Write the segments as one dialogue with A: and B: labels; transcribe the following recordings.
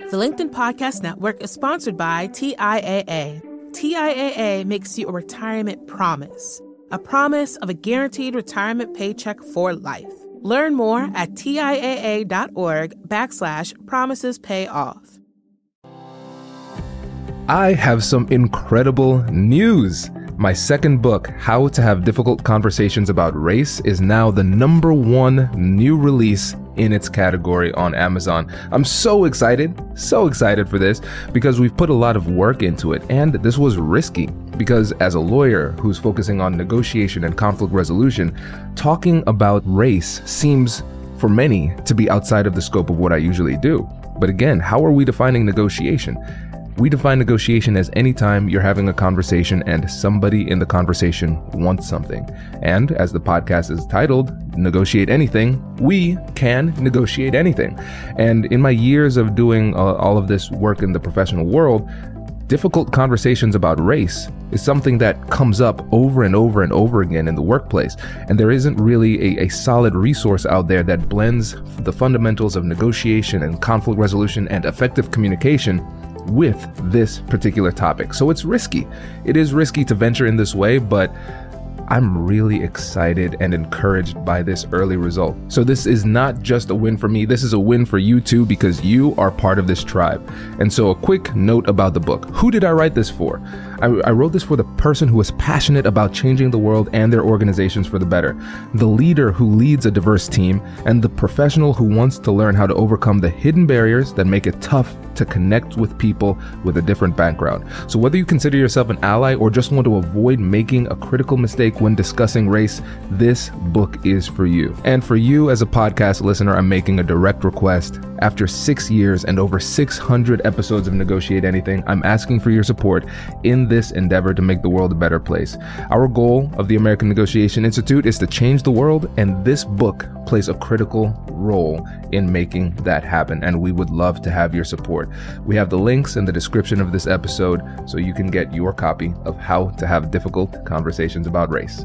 A: The LinkedIn Podcast Network is sponsored by TIAA. TIAA makes you a retirement promise, a promise of a guaranteed retirement paycheck for life. Learn more at TIAA.org backslash promises pay off.
B: I have some incredible news. My second book, How to Have Difficult Conversations About Race, is now the number one new release in its category on Amazon. I'm so excited, so excited for this because we've put a lot of work into it and this was risky because as a lawyer who's focusing on negotiation and conflict resolution, talking about race seems for many to be outside of the scope of what I usually do. But again, how are we defining negotiation? We define negotiation as any time you're having a conversation and somebody in the conversation wants something. And as the podcast is titled, Negotiate Anything, we can negotiate anything. And in my years of doing uh, all of this work in the professional world, difficult conversations about race is something that comes up over and over and over again in the workplace. And there isn't really a, a, solid resource out there that blends the fundamentals of negotiation and conflict resolution and effective communication with this particular topic. So it's risky. It is risky to venture in this way, but I'm really excited and encouraged by this early result. So, this is not just a win for me, this is a win for you too because you are part of this tribe. And so, a quick note about the book Who did I write this for? I, I wrote this for the person who is passionate about changing the world and their organizations for the better, the leader who leads a diverse team, and the professional who wants to learn how to overcome the hidden barriers that make it tough to connect with people with a different background. So, whether you consider yourself an ally or just want to avoid making a critical mistake when discussing race, this book is for you. And for you as a podcast listener, I'm making a direct request. After six years and over 600 episodes of Negotiate Anything, I'm asking for your support in this endeavor to make the world a better place. Our goal of the American Negotiation Institute is to change the world, and this book plays a critical role in making that happen. And we would love to have your support. We have the links in the description of this episode so you can get your copy of How to Have Difficult Conversations About Race.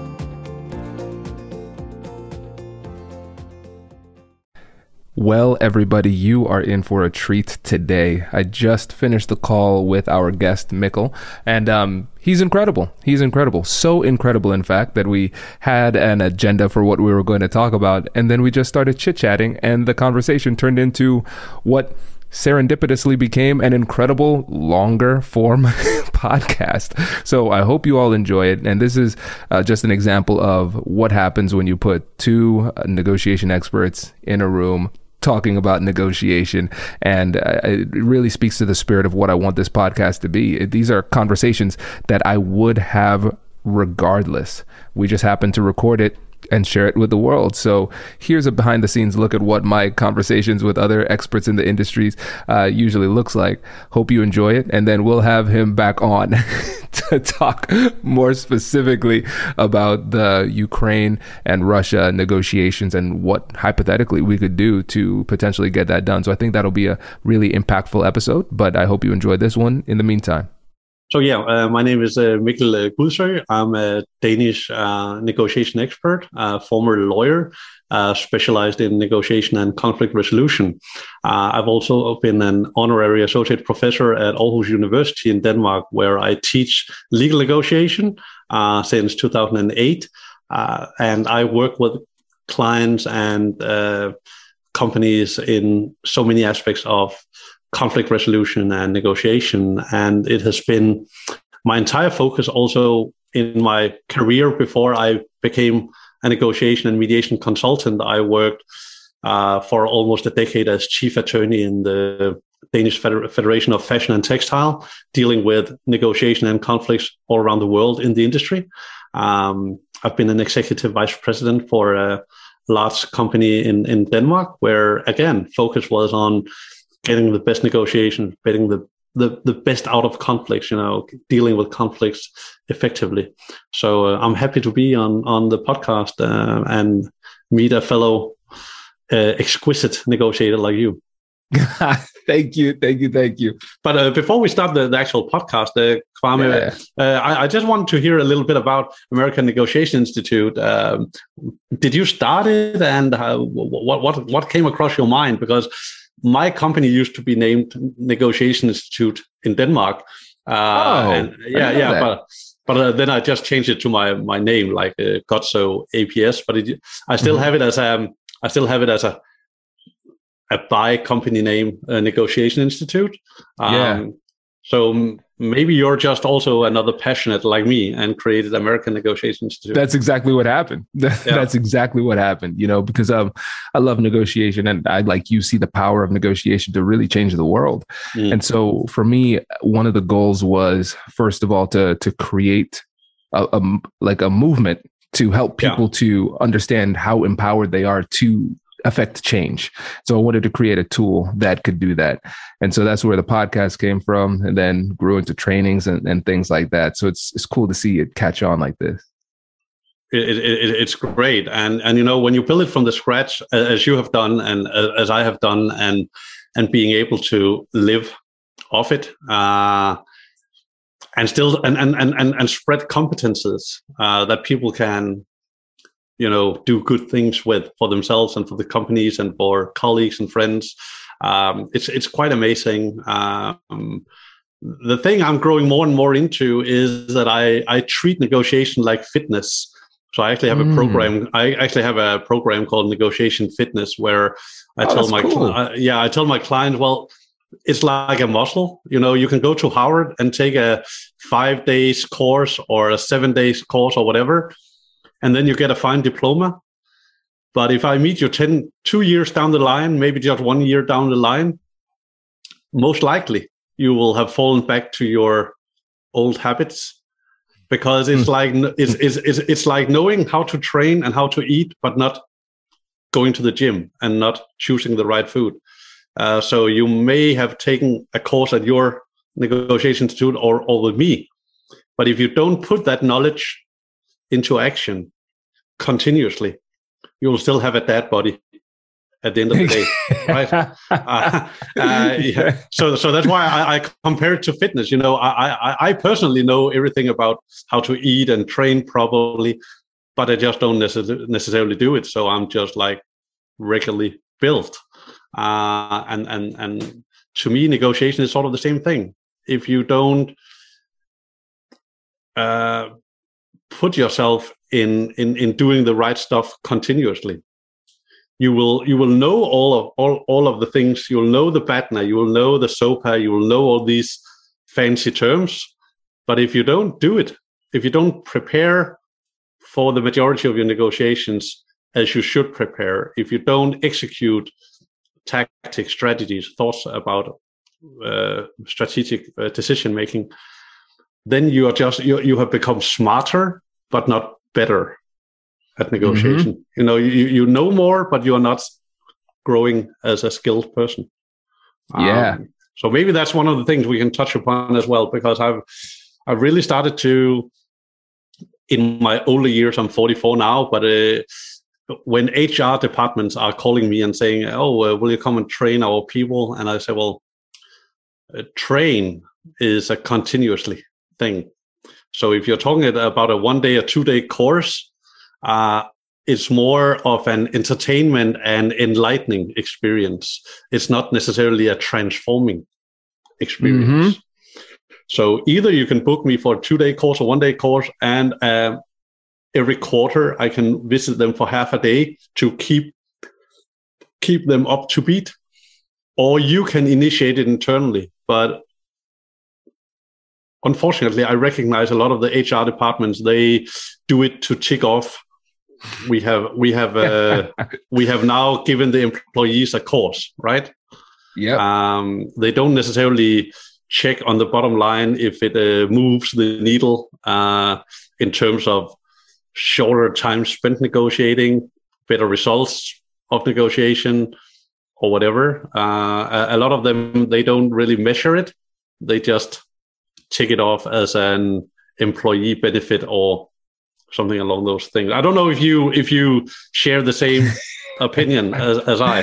B: Well, everybody, you are in for a treat today. I just finished the call with our guest, Mikkel, and um, he's incredible. He's incredible. So incredible, in fact, that we had an agenda for what we were going to talk about, and then we just started chit chatting, and the conversation turned into what serendipitously became an incredible longer form podcast. So I hope you all enjoy it. And this is uh, just an example of what happens when you put two negotiation experts in a room talking about negotiation and uh, it really speaks to the spirit of what I want this podcast to be. These are conversations that I would have regardless. We just happen to record it and share it with the world. So here's a behind the scenes look at what my conversations with other experts in the industries uh, usually looks like. Hope you enjoy it, and then we'll have him back on to talk more specifically about the Ukraine and Russia negotiations and what hypothetically we could do to potentially get that done. So I think that'll be a really impactful episode. But I hope you enjoyed this one. In the meantime.
C: So yeah, uh, my name is uh, Mikkel uh, Gudsø. I'm a Danish uh, negotiation expert, uh, former lawyer, uh, specialized in negotiation and conflict resolution. Uh, I've also been an honorary associate professor at Aarhus University in Denmark, where I teach legal negotiation since 2008. uh, and I work with clients and companies in so many aspects of conflict resolution and negotiation. And it has been my entire focus also in my career before I became a negotiation and mediation consultant. I worked uh, for almost a decade as chief attorney in the Danish Federation of Fashion and Textile, dealing with negotiation and conflicts all around the world in the industry. Um, I've been an executive vice president for a large company in, in Denmark, where again, focus was on getting the best negotiation, getting the, the, the best out of conflicts, you know, dealing with conflicts effectively. So uh, I'm happy to be on, on the podcast uh, and meet a fellow uh, exquisite negotiator like you.
B: thank you, thank you, thank you.
C: But uh, before we start the, the actual podcast, uh, Kwame, yeah. uh, I, I, just want to hear a little bit about American Negotiation Institute. Um, did you start it, and what what what came across your mind? Because my company used to be named Negotiation Institute in Denmark.
B: Uh, oh, and,
C: yeah, yeah, that. but but uh, then I just changed it to my my name, like uh, Gudsø APS. But it, I still mm-hmm. have it as a um, I still have it as a a by company name uh, negotiation institute.
B: Um, yeah.
C: So maybe you're just also another passionate like me and created American negotiations Institute.
B: That's exactly what happened. That's yeah. exactly what happened. You know, because um, I love negotiation and I like you see the power of negotiation to really change the world. Mm. And so for me, one of the goals was first of all to to create a, a like a movement to help people yeah. to understand how empowered they are to affect change. So I wanted to create a tool that could do that. And so that's where the podcast came from and then grew into trainings and, and things like that. So it's it's cool to see it catch on like this.
C: It, it, it's great. And and you know, when you build it from the scratch as you have done and as I have done and and being able to live off it, uh, and still and and and and, spread competences uh, that people can you know do good things with for themselves and for the companies and for colleagues and friends. Um, it's it's quite amazing. Um, the thing I'm growing more and more into is that I I treat negotiation like fitness. So I actually have mm. a program. I actually have a program called Negotiation Fitness where I oh, tell my cool. uh, yeah I tell my client well it's like a muscle. You know, you can go to Harvard and take a five days course or a seven days course or whatever, and then you get a fine diploma. But if I meet you 10, two years down the line, maybe just one year down the line, most likely you will have fallen back to your old habits because it's mm. like it's, it's, it's, it's like knowing how to train and how to eat, but not going to the gym and not choosing the right food. Uh, so you may have taken a course at your negotiation institute or, or with me. But if you don't put that knowledge into action continuously, you will still have a dead body at the end of the day, right? Uh, uh, yeah. So, so that's why I, I, compare it to fitness. You know, I, I, I personally know everything about how to eat and train properly, but I just don't necess- necessarily do it. So I'm just like regularly built. Uh, and and and to me, negotiation is sort of the same thing. If you don't uh, put yourself in, in in doing the right stuff continuously, you will you will know all of all, all of the things. You'll know the BATNA, you will know the ZOPA, you will know all these fancy terms. But if you don't do it, if you don't prepare for the majority of your negotiations as you should prepare, if you don't execute tactics, strategies, thoughts about uh, strategic uh, decision making, then you are just you you have become smarter, but not better at negotiation. Mm-hmm. You know, you you know more, but you are not growing as a skilled person.
B: Yeah. Um,
C: so maybe that's one of the things we can touch upon as well, because I've I've really started to in my older years. I'm 44 now, but uh, when HR departments are calling me and saying, "Oh, uh, will you come and train our people?" and I say, "Well, train is a continuously thing. So if you're talking about a one day or two day course, uh, it's more of an entertainment and enlightening experience. It's not necessarily a transforming experience." Mm-hmm. So either you can book me for a two day course or one day course, and uh, every quarter I can visit them for half a day to keep keep them up to beat, or you can initiate it internally. But unfortunately, I recognize a lot of the HR departments they do it to tick off. We have we have uh, we have now given the employees a course, right?
B: Yeah.
C: Um, they don't necessarily check on the bottom line if it uh, moves the needle uh, in terms of shorter time spent negotiating, better results of negotiation, or whatever. Uh, a, a lot of them they don't really measure it; they just take it off as an employee benefit or something along those things. I don't know if you if you share the same opinion as, as I.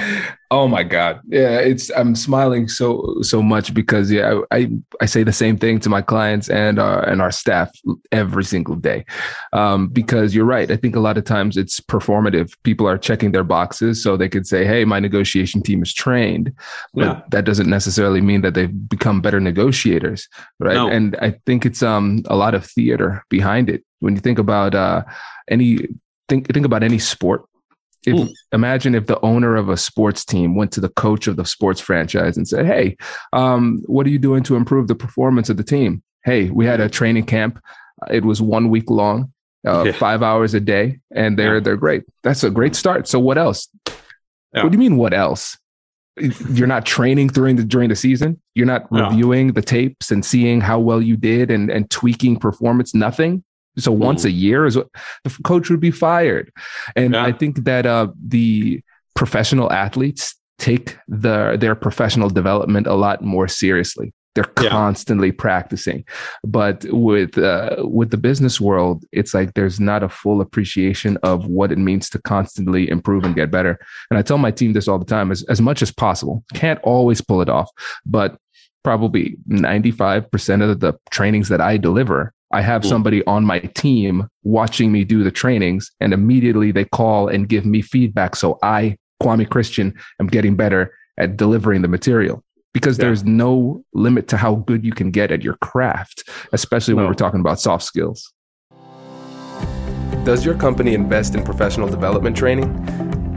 B: Oh my God. Yeah, it's I'm smiling so so much because yeah, I I say the same thing to my clients and our and our staff every single day. Um, because you're right. I think a lot of times it's performative. People are checking their boxes so they could say, "Hey, my negotiation team is trained." But yeah. that doesn't necessarily mean that they've become better negotiators, right? No. And I think it's um a lot of theater behind it. When you think about uh any think think about any sport if, imagine if the owner of a sports team went to the coach of the sports franchise and said, Hey, um, what are you doing to improve the performance of the team? Hey, we had a training camp. It was one week long, uh, yeah. five hours a day, and they're yeah. they're great. That's a great start. So what else? Yeah. What do you mean? What else? You're not training during the during the season. You're not reviewing the tapes and seeing how well you did and and tweaking performance. Nothing. So once a year is what the coach would be fired. And yeah. I think that uh, the professional athletes take the their professional development a lot more seriously. They're yeah. constantly practicing, but with uh, with the business world, it's like there's not a full appreciation of what it means to constantly improve and get better. And I tell my team this all the time: as as much as possible. Can't always pull it off, but probably 95% of the trainings that I deliver I have cool. somebody on my team watching me do the trainings, and immediately they call and give me feedback. So I, Kwame Christian, am getting better at delivering the material because yeah. there's no limit to how good you can get at your craft, especially when we're talking about soft skills. Does your company invest in professional development training?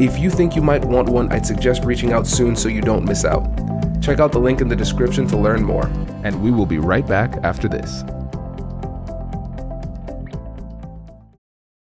B: If you think you might want one, I'd suggest reaching out soon so you don't miss out. Check out the link in the description to learn more, and we will be right back after this.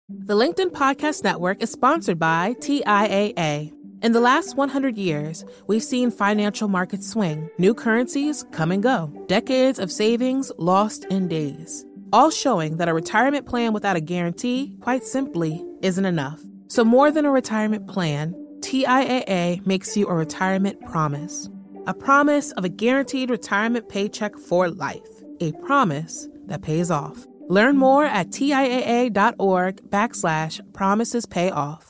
A: The LinkedIn Podcast Network is sponsored by TIAA. In the last 100 years, we've seen financial markets swing, new currencies come and go, decades of savings lost in days, all showing that a retirement plan without a guarantee, quite simply, isn't enough. So, more than a retirement plan, TIAA makes you a retirement promise. A promise of a guaranteed retirement paycheck for life. A promise that pays off. Learn more at TIAA.org backslash promises pay off.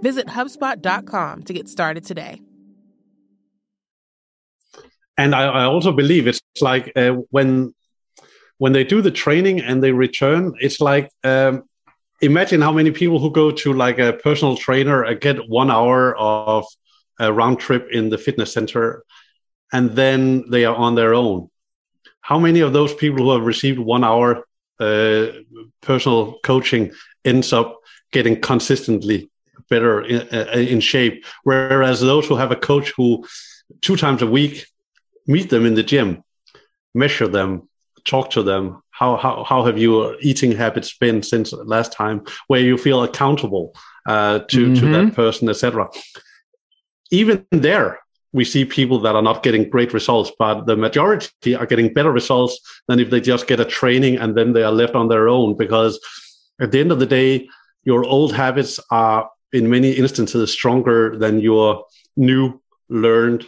A: Visit HubSpot.com to get started today.
C: And I, I also believe it's like uh, when when they do the training and they return, it's like um, imagine how many people who go to like a personal trainer and get one hour of a round trip in the fitness center and then they are on their own how many of those people who have received one hour uh, personal coaching ends up getting consistently better in, uh, in shape whereas those who have a coach who two times a week meet them in the gym measure them talk to them how how how have your eating habits been since last time? Where you feel accountable uh, to mm-hmm. to that person, etc. Even there, we see people that are not getting great results, but the majority are getting better results than if they just get a training and then they are left on their own. Because at the end of the day, your old habits are in many instances stronger than your new learned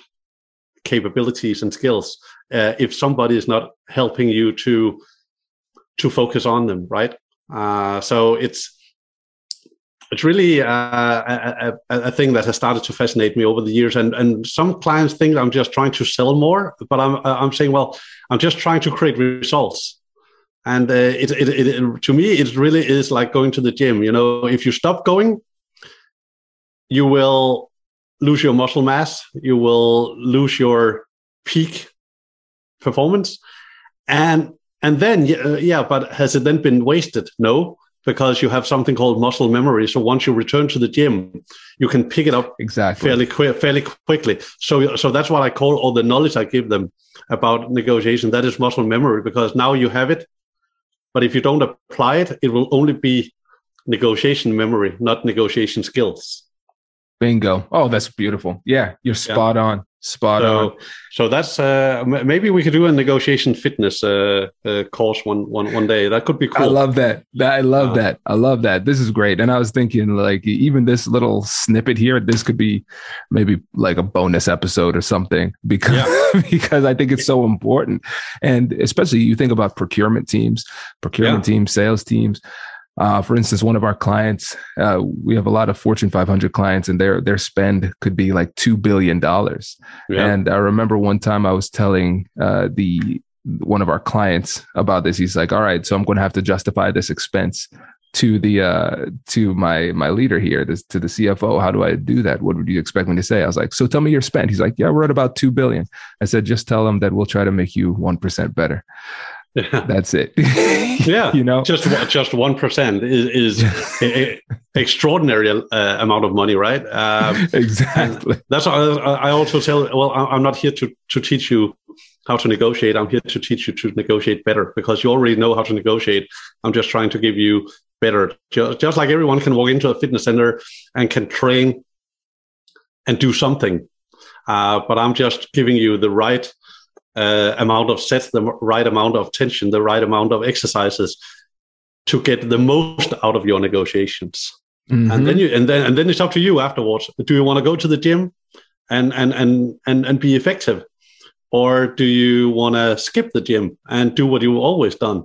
C: capabilities and skills. Uh, if somebody is not helping you to to focus on them, right? Uh, so it's it's really uh, a, a, a, thing that has started to fascinate me over the years. And and some clients think I'm just trying to sell more, but I'm I'm saying, well, I'm just trying to create results. And uh, it, it, it, to me, it really is like going to the gym. You know, if you stop going, you will lose your muscle mass, you will lose your peak performance, and and then uh, yeah, but has it then been wasted? No, because you have something called muscle memory. So once you return to the gym, you can pick it up
B: exactly
C: fairly quick, fairly quickly. So so that's what I call all the knowledge I give them about negotiation. That is muscle memory because now you have it, but if you don't apply it, it will only be negotiation memory, not negotiation skills.
B: Bingo. Oh, that's beautiful. Yeah, you're spot yeah. on. Spot
C: so,
B: on.
C: So that's uh, maybe we could do a negotiation fitness uh, uh, course one, one, one day. That could be cool.
B: I love that. I love uh, that. I love that. This is great. And I was thinking, like, even this little snippet here, this could be maybe like a bonus episode or something because yeah. because I think it's so important. And especially you think about procurement teams, procurement yeah. teams, sales teams. Uh, for instance, one of our clients, uh, we have a lot of Fortune 500 clients, and their their spend could be like two billion dollars. Yeah. And I remember one time I was telling uh, the one of our clients about this. He's like, "All right, so I'm going to have to justify this expense to the uh, to my my leader here, this, to the CFO. How do I do that? What would you expect me to say?" I was like, "So tell me your spend." He's like, "Yeah, we're at about two billion. I said, "Just tell them that we'll try to make you one percent better." Yeah. That's it.
C: yeah, you know, just just one percent is is extraordinary uh, amount of money, right? Um,
B: exactly.
C: That's what I also tell. Well, I'm not here to to teach you how to negotiate. I'm here to teach you to negotiate better because you already know how to negotiate. I'm just trying to give you better. Just, just like everyone can walk into a fitness center and can train and do something, uh, but I'm just giving you the right uh, amount of sets, the right amount of tension, the right amount of exercises to get the most out of your negotiations. Mm-hmm. And then you and then and then it's up to you afterwards. Do you want to go to the gym and and and and, and be effective? Or do you want to skip the gym and do what you've always done?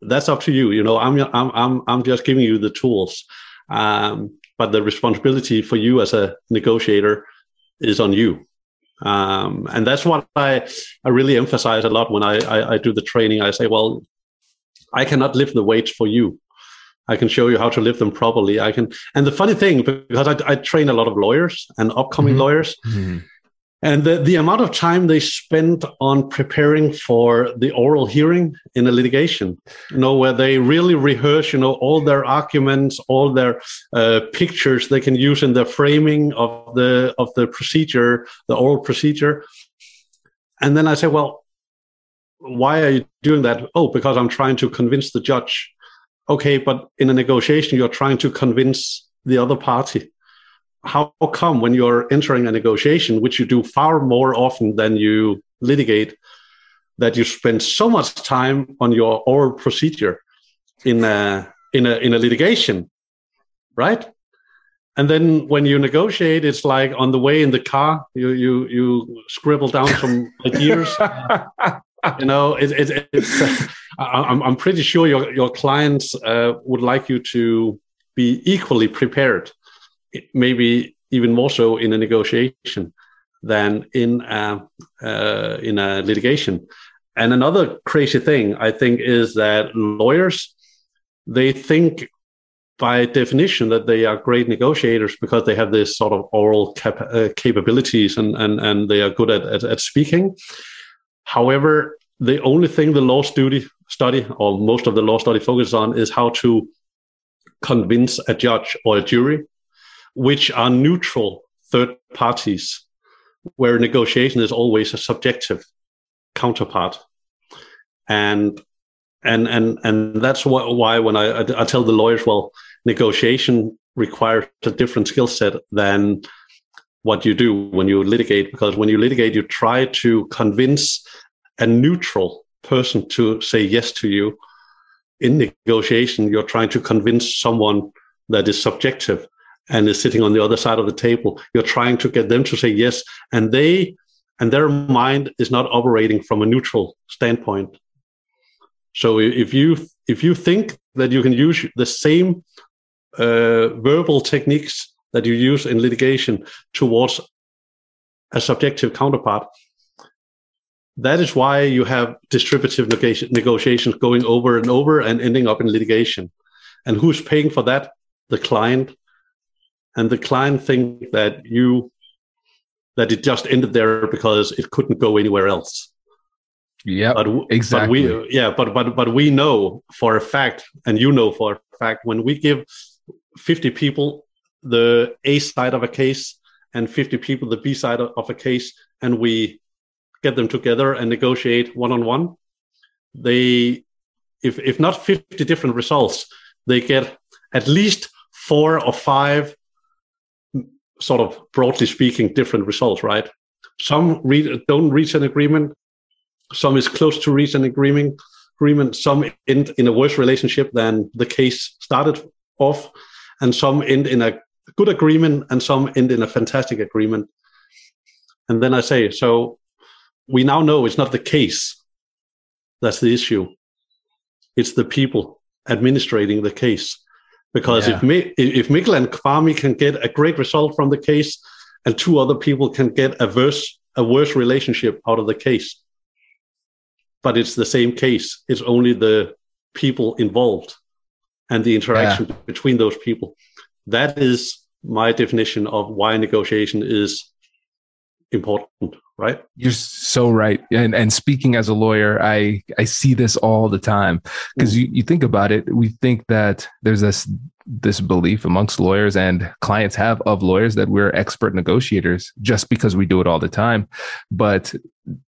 C: That's up to you. You know, I'm I'm I'm I'm just giving you the tools. Um, but the responsibility for you as a negotiator is on you. Um, and that's what I, I really emphasize a lot when I, I, I do the training. I say, well, I cannot lift the weights for you. I can show you how to lift them properly. I can, and the funny thing, because I, I train a lot of lawyers and upcoming mm-hmm. lawyers, mm-hmm. And the, the amount of time they spend on preparing for the oral hearing in a litigation, you know, where they really rehearse, you know, all their arguments, all their uh, pictures they can use in the framing of the of the procedure, the oral procedure. And then I say, well, why are you doing that? Oh, because I'm trying to convince the judge. Okay, but in a negotiation, you're trying to convince the other party how come when you're entering a negotiation, which you do far more often than you litigate, that you spend so much time on your oral procedure in a in a in a litigation, right? And then when you negotiate, it's like on the way in the car, you you you scribble down some ideas. you know, it, it, it's. Uh, I'm I'm pretty sure your your clients uh, would like you to be equally prepared maybe even more so in a negotiation than in a, uh, in a litigation. And another crazy thing I think is that lawyers they think by definition that they are great negotiators because they have this sort of oral cap- uh, capabilities and, and, and they are good at, at, at, speaking. However, the only thing the law study study or most of the law study focuses on is how to convince a judge or a jury which are neutral third parties, where negotiation is always a subjective counterpart. And and and and that's why when I, I tell the lawyers, well, negotiation requires a different skill set than what you do when you litigate, because when you litigate, you try to convince a neutral person to say yes to you. In negotiation, you're trying to convince someone that is subjective and is sitting on the other side of the table. You're trying to get them to say yes, and they and their mind is not operating from a neutral standpoint. So if you if you think that you can use the same uh, verbal techniques that you use in litigation towards a subjective counterpart, that is why you have distributive negotiations going over and over and ending up in litigation. And who's paying for that? The client. And the client think that you that it just ended there because it couldn't go anywhere else.
B: Yeah, exactly.
C: But we, yeah, but but but we know for a fact, and you know for a fact, when we give fifty people the A side of a case and fifty people the B side of a case, and we get them together and negotiate one on one, they, if if not fifty different results, they get at least four or five sort of broadly speaking different results right? Some re- don't reach an agreement. Some is close to reach an agreement agreement. Some end in a worse relationship than the case started off and some end in a good agreement and some end in a fantastic agreement. And then i say so we now know it's not the case that's the issue. It's the people administrating the case because yeah. if if Mikkel and Kwame can get a great result from the case, and two other people can get a worse a worse relationship out of the case, but it's the same case. It's only the people involved and the interaction yeah. between those people. That is my definition of why negotiation is important right?
B: You're so right. And and speaking as a lawyer i i see this all the time. Because mm. you, you think about it we think that there's this this belief amongst lawyers and clients have of lawyers that we're expert negotiators just because we do it all the time. But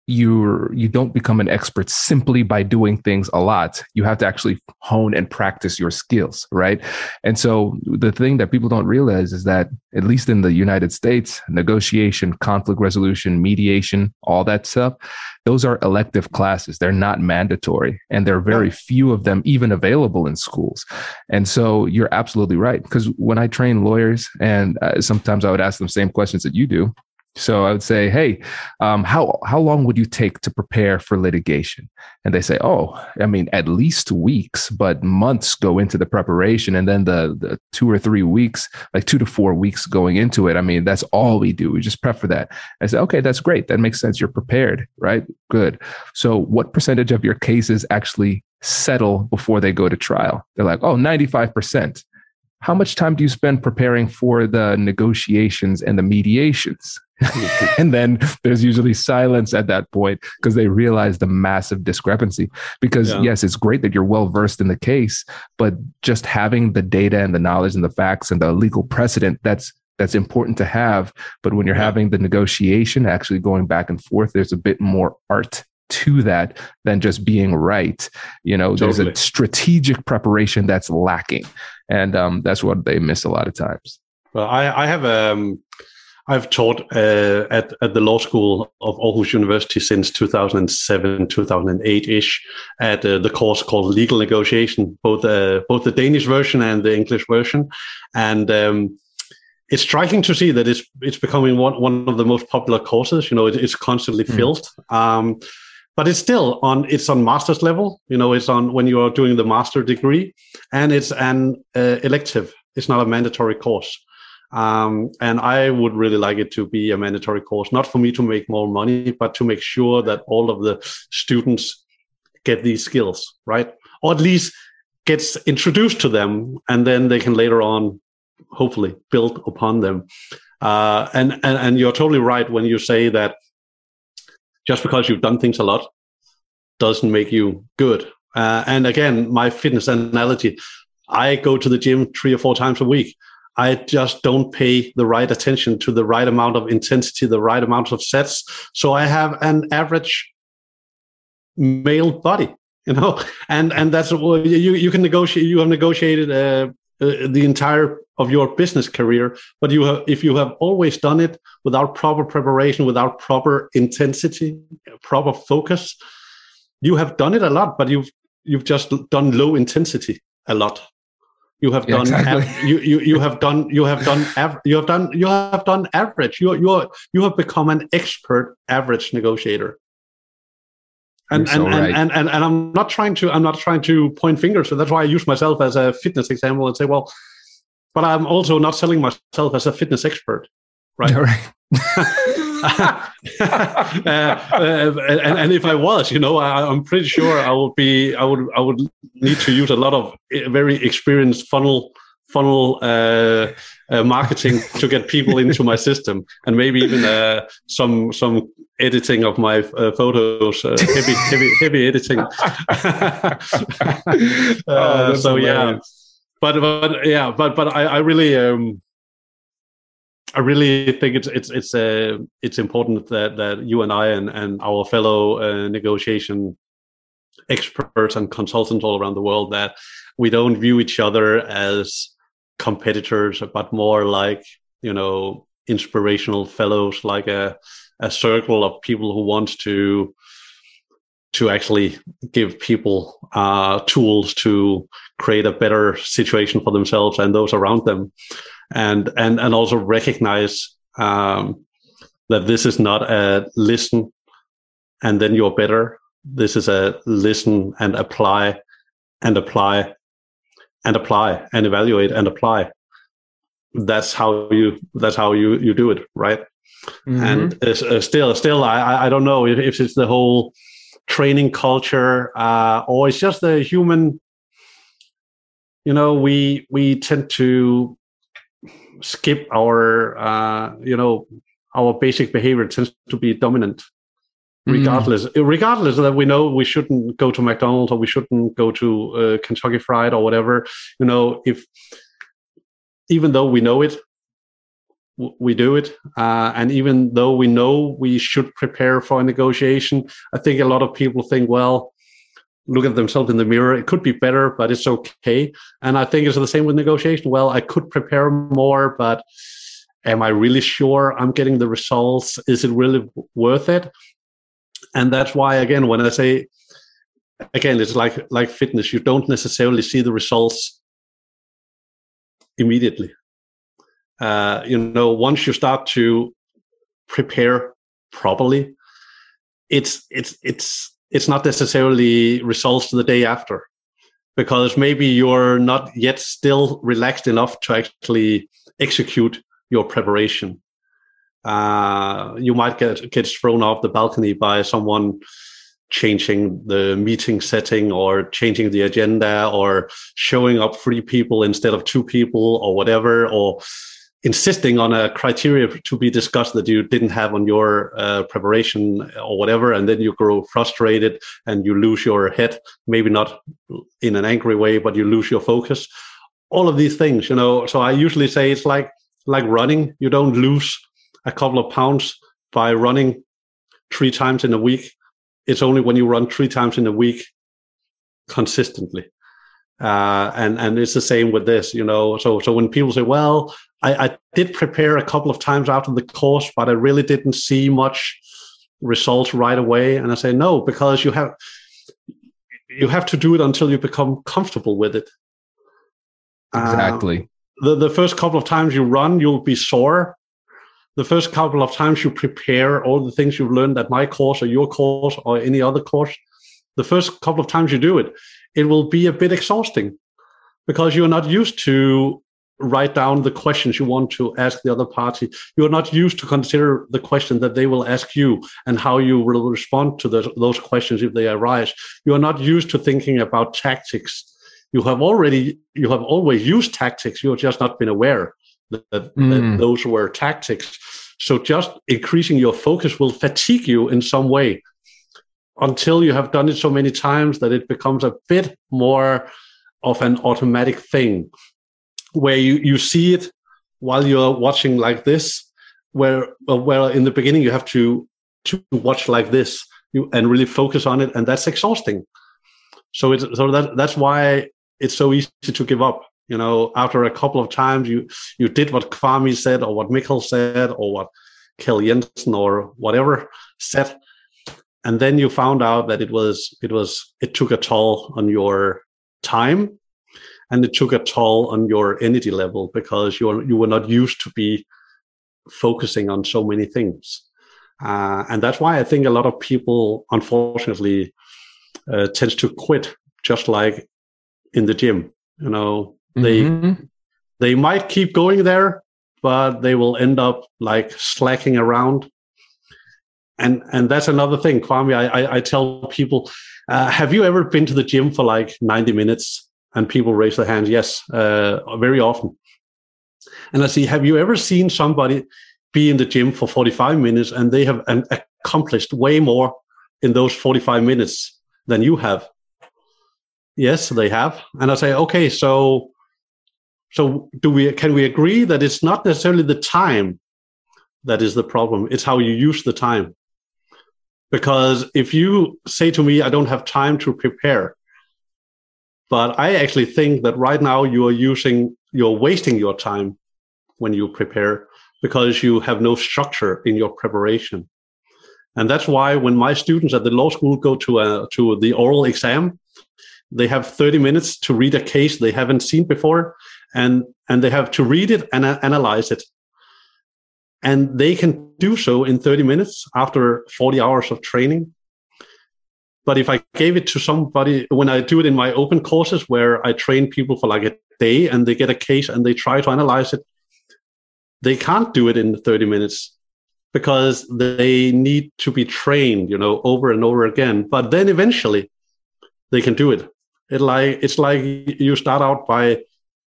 B: you you don't become an expert simply by doing things a lot. You have to actually hone and practice your skills right? And so the thing that people don't realize is that at least in the united states negotiation conflict resolution mediation all that stuff those are elective classes. They're not mandatory and there are very few of them even available in schools. And so you're absolutely right because when i train lawyers and uh, sometimes i would ask them same questions that you do so I would say, hey, um, how how long would you take to prepare for litigation? And they say, oh, I mean, at least weeks, but months go into the preparation, and then the the two or three weeks, like two to four weeks going into it. I mean, that's all we do. We just prep for that. I say, okay, that's great. That makes sense. You're prepared, right? Good. So, what percentage of your cases actually settle before they go to trial? They're like, oh, 95 percent how much time do you spend preparing for the negotiations and the mediations? and then there's usually silence at that point because they realize the massive discrepancy. Because, yeah. yes, it's great that you're well versed in the case, but just having the data and the knowledge and the facts and the legal precedent that's that's important to have. But when you're yeah. having the negotiation, actually going back and forth, there's a bit more art to that than just being right. You know, totally. there's a strategic preparation that's lacking, and um, that's what they miss a lot of times.
C: Well, I, I have um, I've taught uh, at at the law school of Aarhus University since 2007, 2008 ish, at uh, the course called Legal Negotiation, both uh, both the Danish version and the English version, and um, it's striking to see that it's it's becoming one one of the most popular courses. You know, it, it's constantly mm. filled. Um, but it's still on it's on master's level you know it's on when you are doing the master degree and it's an uh, elective it's not a mandatory course um, and i would really like it to be a mandatory course not for me to make more money but to make sure that all of the students get these skills right or at least gets introduced to them and then they can later on hopefully build upon them uh, and, and and you're totally right when you say that just because you've done things a lot doesn't make you good. Uh, and again, my fitness analogy, I go to the gym three or four times a week. I just don't pay the right attention to the right amount of intensity, the right amount of sets. So I have an average male body. you know and and that's well, you you can negotiate you have negotiated uh, uh, the entire of your business career but you have if you have always done it without proper preparation without proper intensity proper focus you have done it a lot but you've you've just done low intensity a lot you have yeah, done exactly. av- you, you you have done you have done av- you have done you have done average you you you have become an expert average negotiator and and, right. and, and, and and I'm not trying to I'm not trying to point fingers. So that's why I use myself as a fitness example and say, well, but I'm also not selling myself as a fitness expert, right? right. uh, uh, and, and, if I was, you know, I, am pretty sure I would be, I would, I would need to use a lot of eh, very experienced funnel funnel uh, uh, marketing to get people into my system, and maybe even uh, some some editing of my uh, photos, uh, heavy heavy heavy editing. oh, so yeah, but but yeah, but but I, I really. Um, I really think it's it's it's uh, it's important that that you and I and and our fellow uh, negotiation experts and consultants all around the world that we don't view each other as competitors, but more like you know inspirational fellows, like a a circle of people who want to to actually give people uh, tools to create a better situation for themselves and those around them, and and and also recognize um, that this is not a listen and then you're better. This is a listen and apply and apply and apply and evaluate and apply that's how you that's how you you do it right mm-hmm. and uh, still still i i don't know if, if it's the whole training culture uh, or it's just the human you know we we tend to skip our uh, you know our basic behavior tends to be dominant Mm. regardless mm. regardless that we know we shouldn't go to mcdonald's or we shouldn't go to uh, kentucky fried or whatever you know if even though we know it we do it. Uh, and even though we know we should prepare for a negotiation i think a lot of people think well look at themselves in the mirror it could be better but it's okay. And i think it's the same with negotiation. Well i could prepare more but am i really sure i'm getting the results? Is it really worth it? And that's why again when i say again it's like like fitness you don't necessarily see the results immediately uh, you know once you start to prepare properly it's it's it's it's not necessarily results the day after because maybe you're not yet still relaxed enough to actually execute your preparation. Uh, you might get get thrown off the balcony by someone changing the meeting setting or changing the agenda or showing up three people instead of two people or whatever or insisting on a criteria to be discussed that you didn't have on your uh, preparation or whatever and then you grow frustrated and you lose your head maybe not in an angry way but you lose your focus all of these things you know so i usually say it's like like running you don't lose a couple of pounds by running three times in a week. It's only when you run three times in a week consistently. Uh, and and it's the same with this, you know. So so when people say, "Well, I, I did prepare a couple of times after the course, but I really didn't see much results right away," and I say, "No, because you have you have to do it until you become comfortable with it."
B: Exactly.
C: Uh, the the first couple of times you run, you'll be sore, the first couple of times you prepare all the things you've learned at my course or your course or any other course, the first couple of times you do it, it will be a bit exhausting because you're not used to write down the questions you want to ask the other party. You're not used to consider the question that they will ask you and how you will respond to those, those questions if they arise. You are not used to thinking about tactics. You have already, you have always used tactics. You have just not been aware that, mm. that those were tactics. So just increasing your focus will fatigue you in some way until you have done it so many times that it becomes a bit more of an automatic thing where you, you see it while you're watching like this where uh, where in the beginning you have to to watch like this and really focus on it and that's exhausting So it's so that that's why it's so easy to give up. You know, after a couple of times, you you did what Kwame said, or what Mikkel said, or what Kjell Jensen or whatever said, and then you found out that it was it was it took a toll on your time, and it took a toll on your energy level because you you were not used to be focusing on so many things. Uh, and that's why I think a lot of people, unfortunately, uh, tends to quit, just like in the gym. You know, they mm-hmm. they might keep going there, but they will end up like slacking around. And and that's another thing, Kwame. I I, I tell people, uh, have you ever been to the gym for like ninety minutes? And people raise their hands. Yes, uh, very often. And I see, have you ever seen somebody be in the gym for 45 minutes and they have accomplished way more in those 45 minutes than you have? Yes, they have. And I say, okay, so so do we can we agree that it's not necessarily the time that is the problem, it's how you use the time. Because if you say to me, I don't have time to prepare, but I actually think that right now you are using, you're wasting your time when you prepare because you have no structure in your preparation. And that's why when my students at the law school go to a, to the oral exam, they have 30 minutes to read a case they haven't seen before and and they have to read it and uh, analyze it and they can do so in 30 minutes after 40 hours of training but if i gave it to somebody when i do it in my open courses where i train people for like a day and they get a case and they try to analyze it they can't do it in 30 minutes because they need to be trained, you know, over and over again. But then eventually they can do it. It like it's like you start out by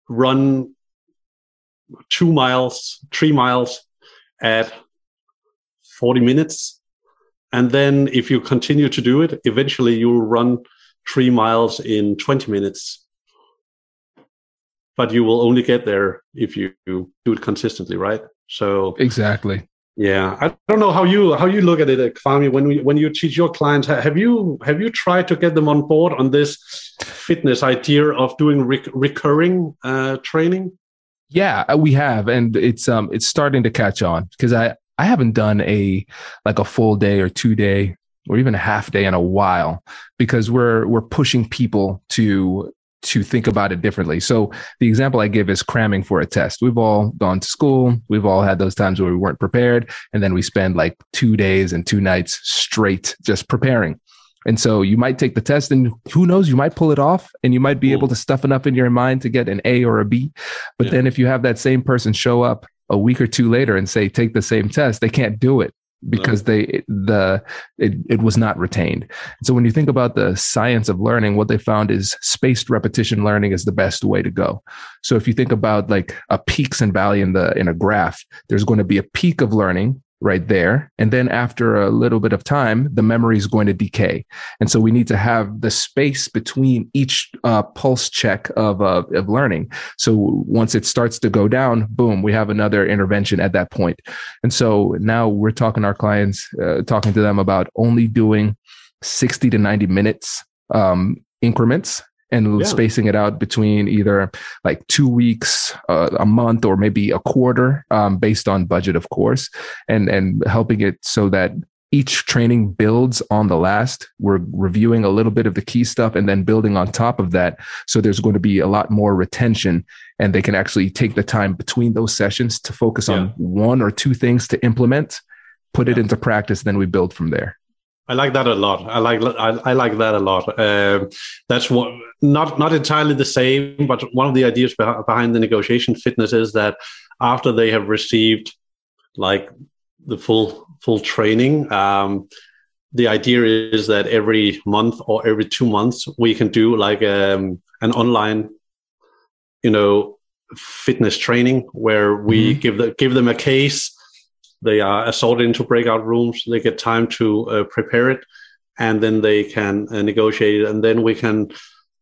C: run two miles, three miles at 40 minutes. And then if you continue to do it, eventually you'll run three miles in 20 minutes but you will only get there if you do it consistently, right? So
B: exactly.
C: Yeah, I don't know how you how you look at it, Kwame. When we, when you teach your clients, have you have you tried to get them on board on this fitness idea of doing rec- recurring uh, training?
B: Yeah, we have, and it's um it's starting to catch on because I I haven't done a like a full day or two day or even a half day in a while because we're we're pushing people to to think about it differently. So the example I give is cramming for a test. We've all gone to school. We've all had those times where we weren't prepared. And then we spend like two days and two nights straight just preparing. And so you might take the test and who knows, you might pull it off and you might be able to stuff enough in your mind to get an A or a B. But yeah. then if you have that same person show up a week or two later and say, take the same test, they can't do it because no. they the it, it was not retained so when you think about the science of learning what they found is spaced repetition learning is the best way to go so if you think about like a peaks and valley in the in a graph there's going to be a peak of learning right there. And then after a little bit of time, the memory is going to decay. And so we need to have the space between each uh, pulse check of, uh, of learning. So once it starts to go down, boom, we have another intervention at that point. And so now we're talking our clients, uh, talking to them about only doing 60 to 90 minutes um, increments and yeah. spacing it out between either like two weeks, uh, a month, or maybe a quarter, um, based on budget, of course, and and helping it so that each training builds on the last. We're reviewing a little bit of the key stuff and then building on top of that. So there's going to be a lot more retention and they can actually take the time between those sessions to focus yeah. on one or two things to implement, put yeah. it into practice, then we build from there.
C: I like that a lot. I like I, I like that a lot. Um, that's what not not entirely the same, but one of the ideas behind the negotiation fitness is that after they have received like the full full training, um, the idea is that every month or every two months we can do like um, an online, you know, fitness training where we mm-hmm. give the, give them a case they are assorted into breakout rooms. They get time to uh, prepare it, and then they can uh, negotiate. And then we can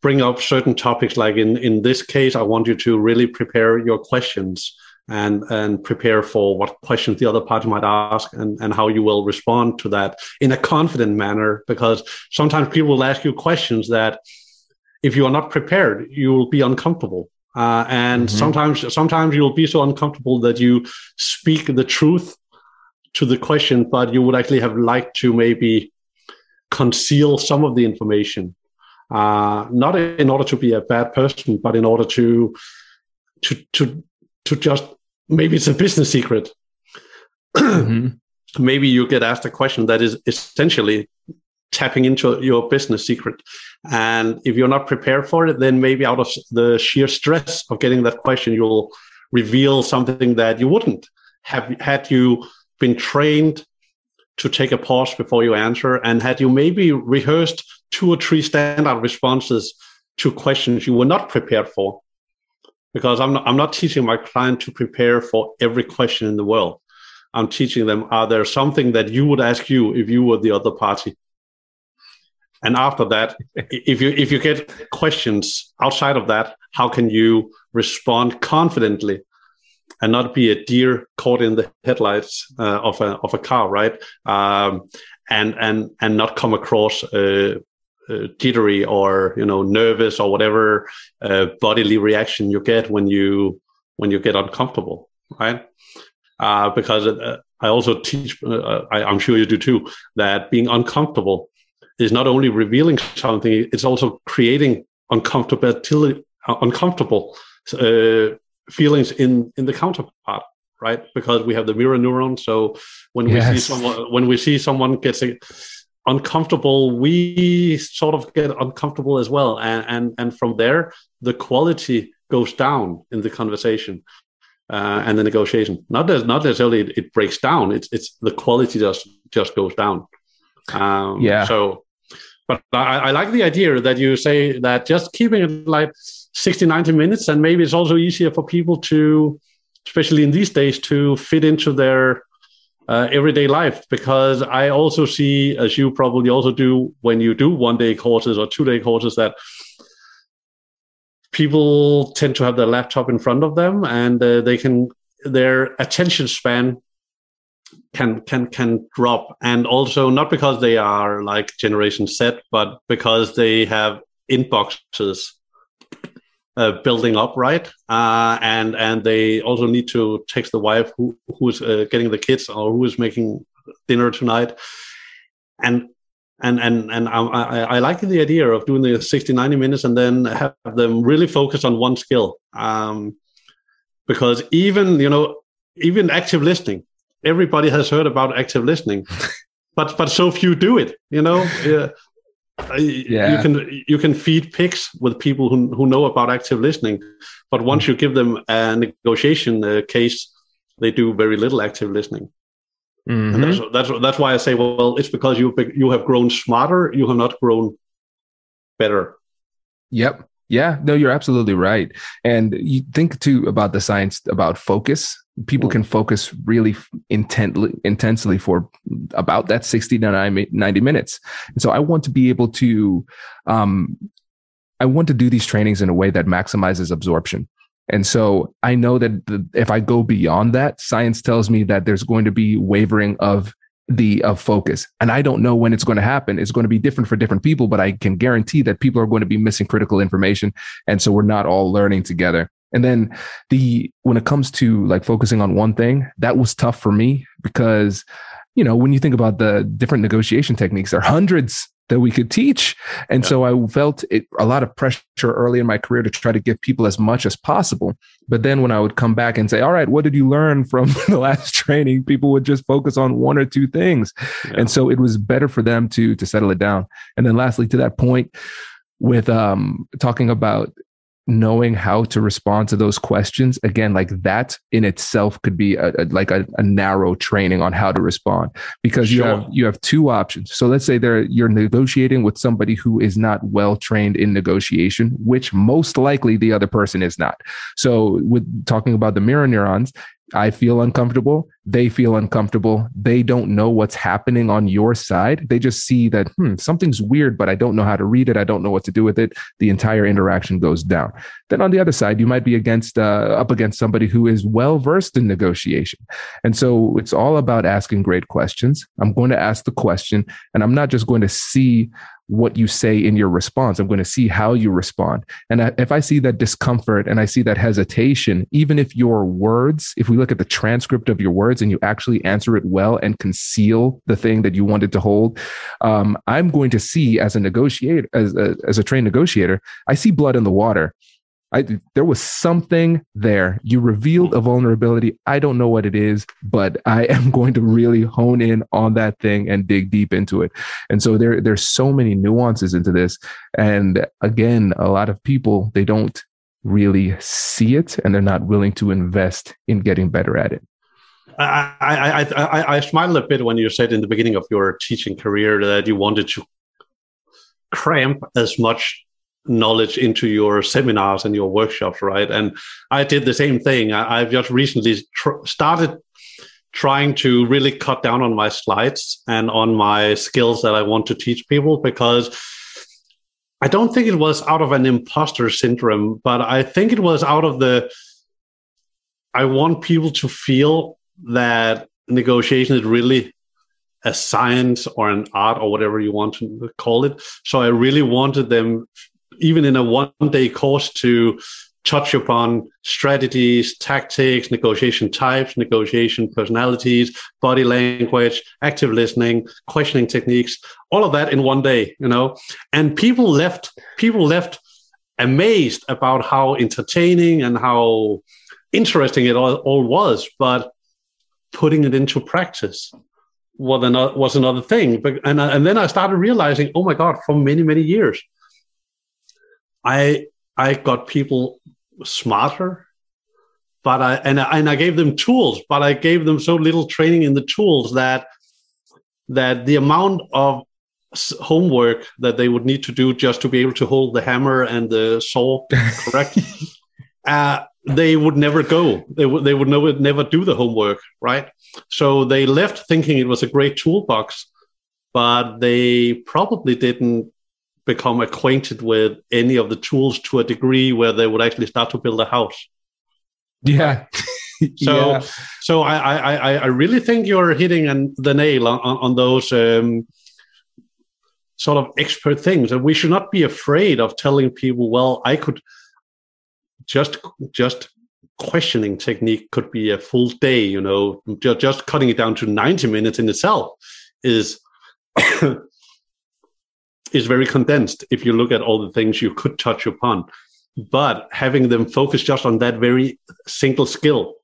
C: bring up certain topics. Like in in this case, I want you to really prepare your questions and and prepare for what questions the other party might ask and and how you will respond to that in a confident manner. Because sometimes people will ask you questions that if you are not prepared, you will be uncomfortable. Uh, and mm-hmm. sometimes, sometimes you'll be so uncomfortable that you speak the truth to the question, but you would actually have liked to maybe conceal some of the information, uh, not in order to be a bad person, but in order to to to to just maybe it's a business secret. mm-hmm. Maybe you get asked a question that is essentially tapping into your business secret. And if you're not prepared for it, then maybe out of the sheer stress of getting that question, you'll reveal something that you wouldn't have had you been trained to take a pause before you answer? And had you maybe rehearsed two or three standard responses to questions you were not prepared for? Because I'm not, I'm not teaching my client to prepare for every question in the world. I'm teaching them are there something that you would ask you if you were the other party? And after that if you if you get questions outside of that how can you respond confidently and not be a deer caught in the headlights uh, of a of a car, right? Um, and and and not come across uh, uh, jittery or you know nervous or whatever uh, bodily reaction you get when you when you get uncomfortable, right? Uh, because uh, I also teach, I, I'm sure you do too, that being uncomfortable is not only revealing something; it's also creating uncomfortability, uncomfortable uh, feelings in in the counterpart right? Because we have the mirror neuron so when we see someone when we see someone gets uncomfortable we sort of get uncomfortable as well. And and and from there the quality goes down in the conversation uh, and the negotiation. Not that not necessarily it, it, breaks down. It's it's the quality just just goes down. Um, yeah. so but I, I like the idea that you say that just keeping it like 60, 90 minutes. And maybe it's also easier for people to, especially in these days, to fit into their uh, everyday life. Because I also see, as you probably also do when you do one day courses or two day courses, that people tend to have their laptop in front of them and uh, they can, their attention span can can can drop and also not because they are like generation Z but because they have inboxes uh, building up, right? Uh, and and they also need to text the wife who who's uh, getting the kids or who is making dinner tonight. And and and and I, I, like the idea of doing the 60 90 minutes and then have them really focus on one skill um, because even you know even active listening everybody has heard about active listening but but so few do it you know yeah yeah. you can you can feed pigs with people who, who know about active listening but once mm. you give them a negotiation uh, case they do very little active listening mm-hmm. and that's, that's that's why i say well it's because you you have grown smarter you have not grown better
B: yep yeah, no, you're absolutely right. And you think too about the science about focus. People can focus really intently, intensely for about that 60 to 90 minutes. And so I want to be able to, um, I want to do these trainings in a way that maximizes absorption. And so I know that the, if I go beyond that, science tells me that there's going to be wavering of the of focus. And i don't know when it's going to happen. It's going to be different for different people but i can guarantee that people are going to be missing critical information. And so we're not all learning together and then the when it comes to like focusing on one thing that was tough for me because you know when you think about the different negotiation techniques there are hundreds that we could teach. And yeah. so I felt it, a lot of pressure early in my career to try to give people as much as possible. But then when I would come back and say, all right, what did you learn from the last training? People would just focus on one or two things. Yeah. And so it was better for them to, to settle it down. And then lastly, to that point with um, talking about knowing how to respond to those questions again like that in itself could be a, a like a, a, narrow training on how to respond because sure. you have you have two options so let's say there you're negotiating with somebody who is not well trained in negotiation which most likely the other person is not so with talking about the mirror neurons I feel uncomfortable. They feel uncomfortable. They don't know what's happening on your side. They just see that, hmm, something's weird, but I don't know how to read it. I don't know what to do with it. The entire interaction goes down. Then on the other side, you might be against, uh, up against somebody who is well versed in negotiation. And so it's all about asking great questions. I'm going to ask the question and I'm not just going to see what you say in your response. I'm going to see how you respond. And if I see that discomfort and I see that hesitation, even if your words, if we look at the transcript of your words and you actually answer it well and conceal the thing that you wanted to hold, um, I'm going to see as a negotiator, as a, as a trained negotiator, I see blood in the water. I, there was something there. You revealed a hmm. vulnerability. I don't know what it is, but I am going to really hone in on that thing and dig deep into it. And so there, there's so many nuances into this. And again, a lot of people, they don't really see it and they're not willing to invest in getting better at it.
C: I, I, I, I smiled a bit when you said in the beginning of your teaching career that you wanted to cramp as much knowledge into your seminars and your workshops, right? And I did the same thing. I, have just recently tr- started trying to really cut down on my slides and on my skills that I want to teach people because I don't think it was out of an imposter syndrome, but I think it was out of the I want people to feel that negotiation is really a science or an art or whatever you want to call it. So I really wanted them even in a one day course to touch upon strategies, tactics, negotiation types, negotiation personalities, body language, active listening, questioning techniques, all of that in one day, you know. And people left people left amazed about how entertaining and how interesting it all, all was, but putting it into practice was another, was another thing. But, and, and then I started realizing, oh my God, for many, many years, I I got people smarter, but I and I, and I gave them tools, but I gave them so little training in the tools that that the amount of homework that they would need to do just to be able to hold the hammer and the saw correct uh, they would never go. They would they would never, never do the homework right? So they left thinking it was a great toolbox but they probably didn't become acquainted with any of the tools to a degree where they would actually start to build a house.
B: Yeah.
C: so, yeah. so I, I, I really think you're hitting an, the nail on, on those um, sort of expert things, and we should not be afraid of telling people, "Well, I could just just questioning technique could be a full day." You know, just, just cutting it down to ninety minutes in itself is is very condensed if you look at all the things you could touch upon. But having them focus just on that very single skill,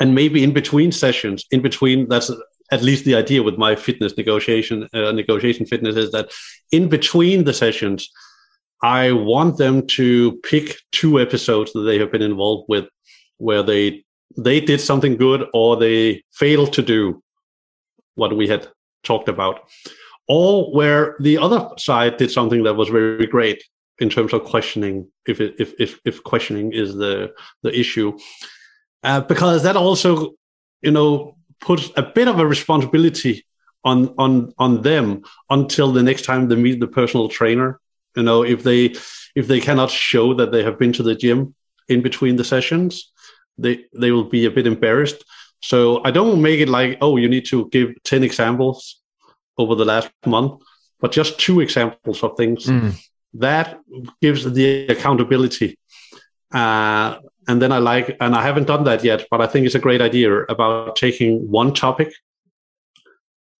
C: and maybe in between sessions, in between, that's at least the idea with my fitness negotiation, uh, negotiation fitness is that in between the sessions, I want them to pick two episodes that they have been involved with where they they did something good or they failed to do what we had talked about or where the other side did something that was very great in terms of questioning if it, if, if if questioning is the the issue. Uh, because that also you know puts a bit of a responsibility on on on them until the next time they meet the personal trainer. You know if they if they cannot show that they have been to the gym in between the sessions they they will be a bit embarrassed. So i don't make it like oh you need to give 10 examples over the last month, but just two examples of things mm. that gives the accountability. Uh, and then I like, and I haven't done that yet, but I think it's a great idea about taking one topic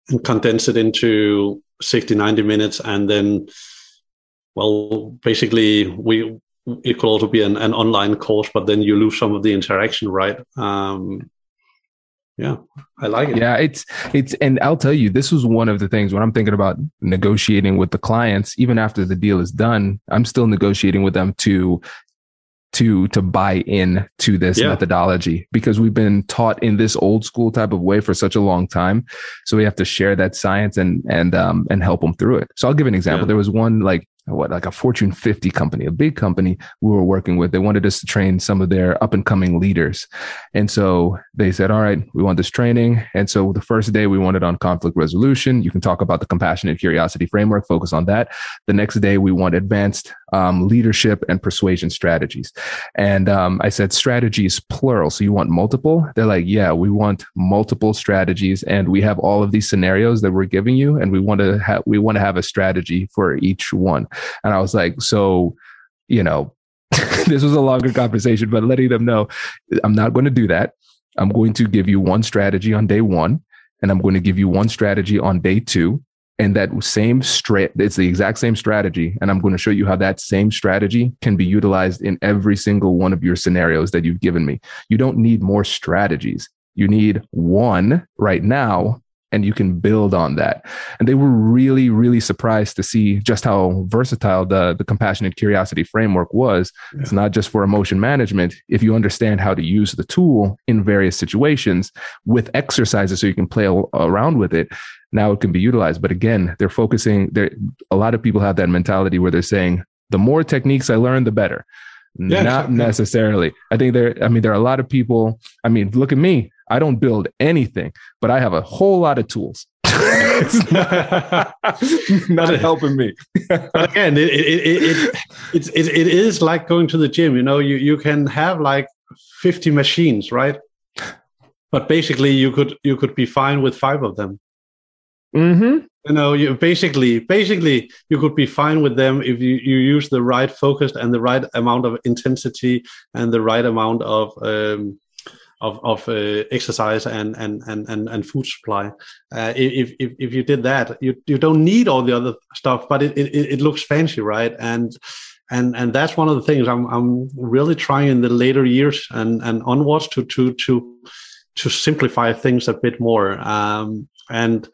C: and condense it into 60, 90 minutes. And then, well, basically, we, it could also be an, an online course, but then you lose some of the interaction, right? Um, yeah i like it
B: yeah it's it's and i'll tell you this was one of the things when i'm thinking about negotiating with the clients even after the deal is done i'm still negotiating with them to to to buy in to this yeah. methodology because we've been taught in this old school type of way for such a long time so we have to share that science and and um and help them through it so i'll give an example yeah. there was one like what like a Fortune 50 company, a big company we were working with. They wanted us to train some of their up and coming leaders. And so they said, all right, we want this training. And so the first day we wanted on conflict resolution. You can talk about the compassionate curiosity framework, focus on that. The next day we want advanced um, leadership and persuasion strategies. And um, I said, strategies plural. So you want multiple? They're like, yeah, we want multiple strategies. And we have all of these scenarios that we're giving you. And we want to have, we want to have a strategy for each one. And I was like, so, you know, this was a longer conversation, but letting them know I'm not going to do that. I'm going to give you one strategy on day one, and I'm going to give you one strategy on day two. And that same straight, it's the exact same strategy. And I'm going to show you how that same strategy can be utilized in every single one of your scenarios that you've given me. You don't need more strategies. You need one right now and you can build on that. And they were really, really surprised to see just how versatile the, the compassionate curiosity framework was. Yeah. It's not just for emotion management. If you understand how to use the tool in various situations with exercises so you can play around with it, now it can be utilized. But again, they're focusing there. A lot of people have that mentality where they're saying, the more techniques I learn, the better. Yeah, not necessarily. I think there, I mean, there are a lot of people. I mean, look at me. I don't build anything, but I have a whole lot of tools. not, not helping me.
C: but again, it, it, it, it, it, it, it is like going to the gym. You know, you, you can have like 50 machines, right? But basically, you could you could be fine with five of them.
B: Mm-hmm.
C: You know, you basically basically you could be fine with them if you, you use the right focus and the right amount of intensity and the right amount of um, of, of uh, exercise and, and, and, and, and food supply. Uh, if, if, if you did that, you, you don't need all the other stuff, but it, it, it looks fancy, right? And, and, and that's one of the things I'm, I'm really trying in the later years and, and onwards to, to, to, to simplify things a bit more. Um, and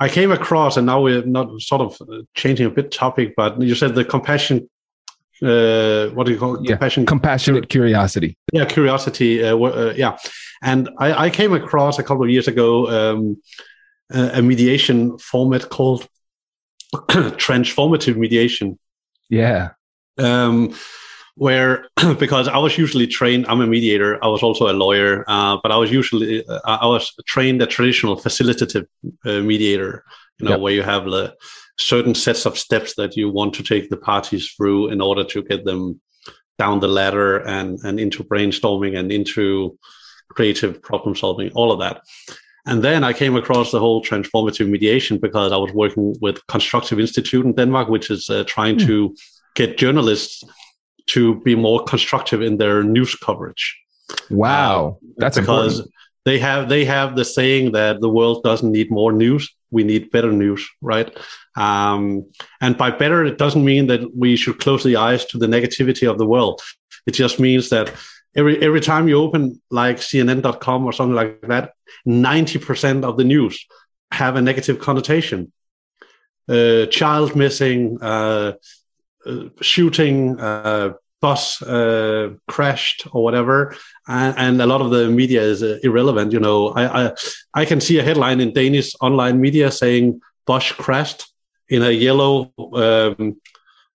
C: I came across, and now we're not sort of changing a bit topic, but you said the compassion uh, what do you call it?
B: Yeah. Compassion, compassionate curiosity.
C: Yeah, curiosity. Uh, uh, yeah, and I, I, came across a couple of years ago um, a, a mediation format called transformative mediation.
B: Yeah.
C: Um, where because I was usually trained, I'm a mediator. I was also a lawyer, uh, but I was usually uh, I was trained a traditional facilitative uh, mediator. You know, yep. where you have the certain sets of steps that you want to take the parties through in order to get them down the ladder and, and into brainstorming and into creative problem solving, all of that. And then I came across the whole transformative mediation because I was working with Constructive Institute in Denmark, which is uh, trying mm. to get journalists to be more constructive in their news coverage.
B: Wow, uh, that's because important.
C: they have they have the saying that the world doesn't need more news; we need better news, right? Um, and by better, it doesn't mean that we should close the eyes to the negativity of the world. It just means that every every time you open like CNN.com or something like that, ninety percent of the news have a negative connotation. Uh, child missing, uh, uh, shooting, uh, bus uh, crashed or whatever, and, and, a lot of the media is uh, irrelevant. You know, I, I I can see a headline in Danish online media saying bus crashed in a yellow um,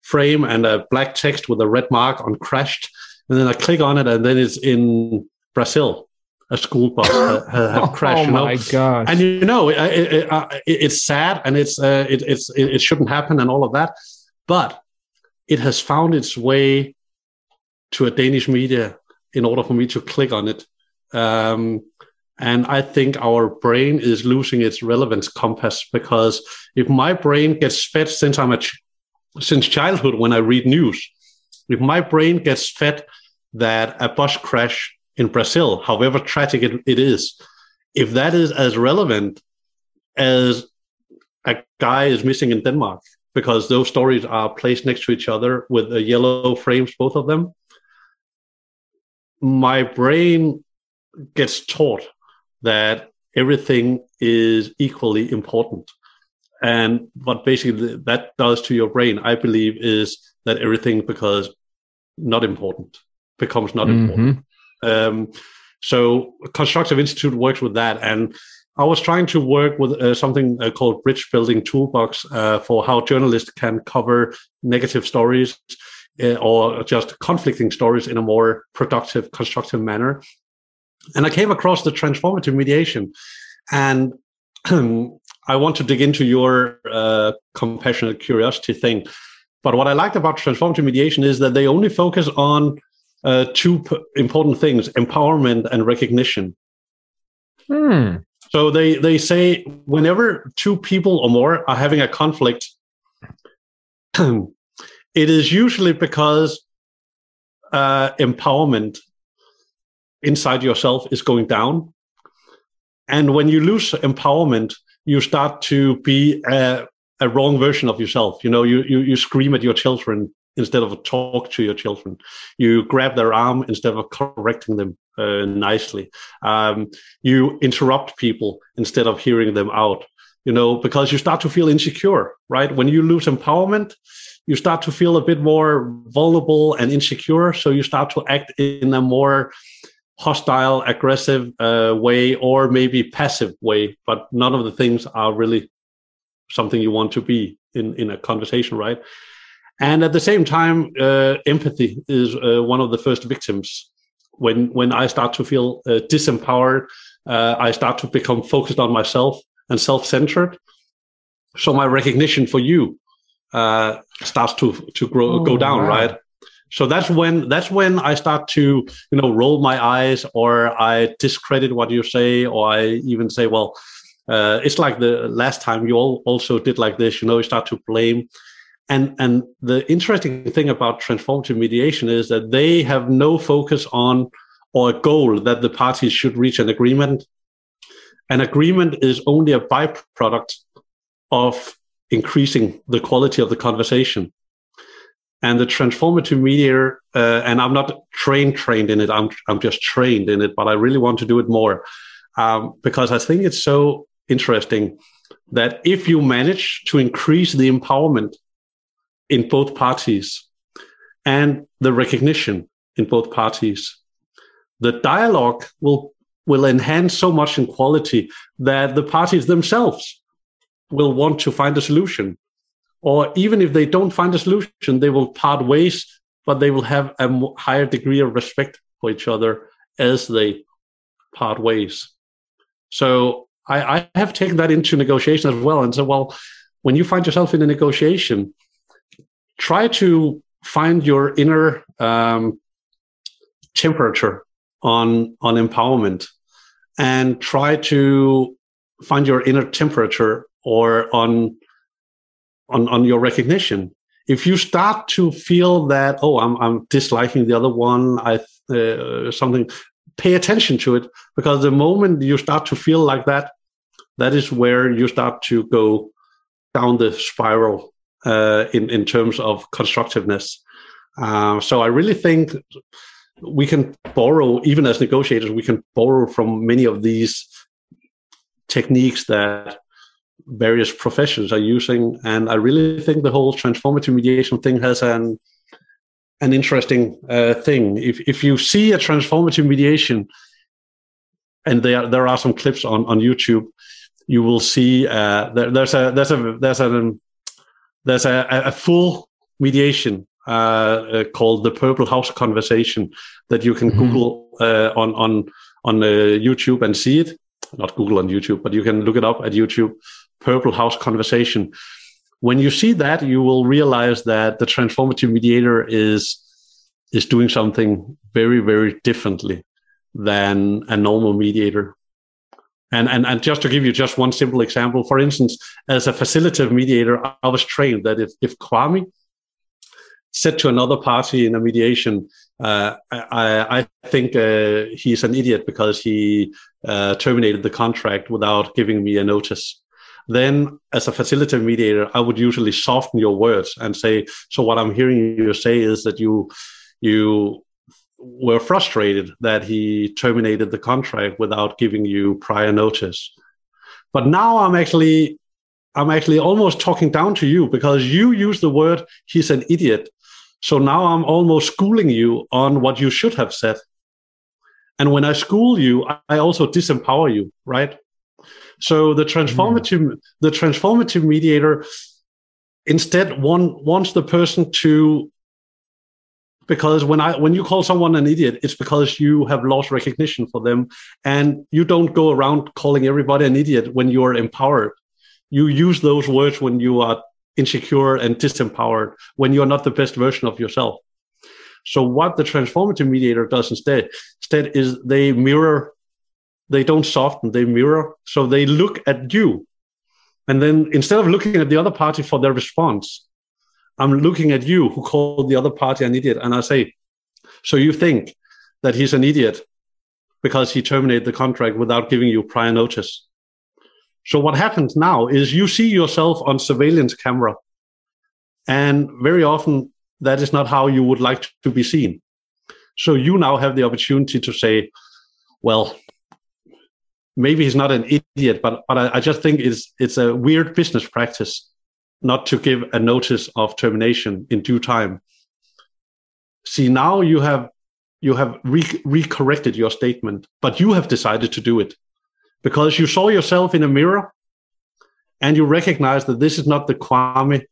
C: frame and a black text with a red mark on crashed, and then I click on it, and then it's in Brazil. A school bus had, had crashed.
B: oh
C: you know?
B: my god!
C: And you know, it, it, it, uh, it's sad, and it's uh, it, it's it shouldn't happen, and all of that. But it has found its way to a Danish media in order for me to click on it. Um, and I think our brain is losing its relevance compass because if my brain gets fed since I'm a ch- since childhood when I read news, if my brain gets fed that a bus crash in Brazil, however tragic it, it is, if that is as relevant as a guy is missing in Denmark, because those stories are placed next to each other with the yellow frames, both of them, my brain gets taught that everything is equally important. And what basically that does to your brain, I believe, is that everything because not important, becomes not mm-hmm. important. Um, so Constructive Institute works with that. And I was trying to work with uh, something uh, called Bridge Building Toolbox uh, for how journalists can cover negative stories uh, or just conflicting stories in a more productive, constructive manner. And I came across the transformative mediation, and I want to dig into your uh, compassionate curiosity thing. But what I liked about transformative mediation is that they only focus on uh, two p- important things: empowerment and recognition.
B: Hmm.
C: So they they say whenever two people or more are having a conflict, it is usually because uh, empowerment inside yourself is going down, and when you lose empowerment, you start to be a, a wrong version of yourself. You know, you, you you scream at your children instead of talk to your children. You grab their arm instead of correcting them uh, nicely. Um, you interrupt people instead of hearing them out. You know, because you start to feel insecure, right? When you lose empowerment, you start to feel a bit more vulnerable and insecure. So you start to act in a more hostile, aggressive uh, way, or maybe passive way. But none of the things are really something you want to be in in a conversation, right? And at the same time, uh, empathy is uh, one of the first victims. When when I start to feel uh, disempowered, uh, I start to become focused on myself and self-centered. So my recognition for you uh, starts to to grow, oh, go down, wow. right? So that's when that's when I start to you know roll my eyes, or I discredit what you say, or I even say, well, uh, it's like the last time you all also did like this. You know, you start to blame and and the interesting thing about transformative mediation is that they have no focus on or a goal that the parties should reach an agreement. An agreement is only a byproduct of increasing the quality of the conversation. And the transformative mediator uh, and i'm not trained trained in it I'm, I'm just trained in it but i really want to do it more um, because i think it's so interesting that if you manage to increase the empowerment in both parties and the recognition in both parties. The dialogue will will enhance so much in quality that the parties themselves will want to find a solution. Or even if they don't find a solution, they will part ways, but they will have a higher degree of respect for each other as they part ways. So I, I have taken that into negotiation as well and said, well, when you find yourself in a negotiation, try to find your inner um, temperature on on empowerment and try to find your inner temperature or on on on your recognition. If you start to feel that oh i'm i'm disliking the other one i uh, something pay attention to it because the moment you start to feel like that that is where you start to go down the spiral uh, in in terms of constructiveness. Uh, so I really think we can borrow, even as negotiators, we can borrow from many of these techniques that various professions are using. And I really think the whole transformative mediation thing has an an interesting uh, thing. If if you see a transformative mediation, and there there are some clips on on YouTube, you will see uh, there, there's a there's a there's an there's a, a full mediation uh, uh, called the Purple House Conversation that you can mm-hmm. Google uh, on on on uh, YouTube and see it. Not Google on YouTube, but you can look it up at YouTube. Purple House Conversation. When you see that, you will realize that the transformative mediator is is doing something very very differently than a normal mediator. And, and, and just to give you just one simple example, for instance, as a facilitative mediator, I was trained that if, if Kwame said to another party in a mediation, uh, I, I, think uh, he's an idiot because he uh, terminated the contract without giving me a notice. Then, as a facilitative mediator, I would usually soften your words and say, "So what I'm hearing you say is that you you were frustrated that he terminated the contract without giving you prior notice. But now I'm actually I'm actually almost talking down to you because you use the word he's an idiot. So now I'm almost schooling you on what you should have said. And when I school you, I also disempower you, right? So the transformative mm. the transformative mediator instead one wants the person to because when I when you call someone an idiot, it's because you have lost recognition for them, and you don't go around calling everybody an idiot when you are empowered. You use those words when you are insecure and disempowered when you're not the best version of yourself. So what the transformative mediator does instead, instead is they mirror, they don't soften, they mirror. So they look at you. And then instead of looking at the other party for their response, I'm looking at you who called the other party an idiot. And I say, so you think that he's an idiot because he terminated the contract without giving you prior notice. So what happens now is you see yourself on surveillance camera. And very often that is not how you would like to be seen. So you now have the opportunity to say, well, maybe he's not an idiot, but, but I, I just think it's, it's a weird business practice not to give a notice of termination in due time. See, now you have you have re- recorrected your statement, but you have decided to do it because you saw yourself in a mirror and you recognize that this is not the Kwame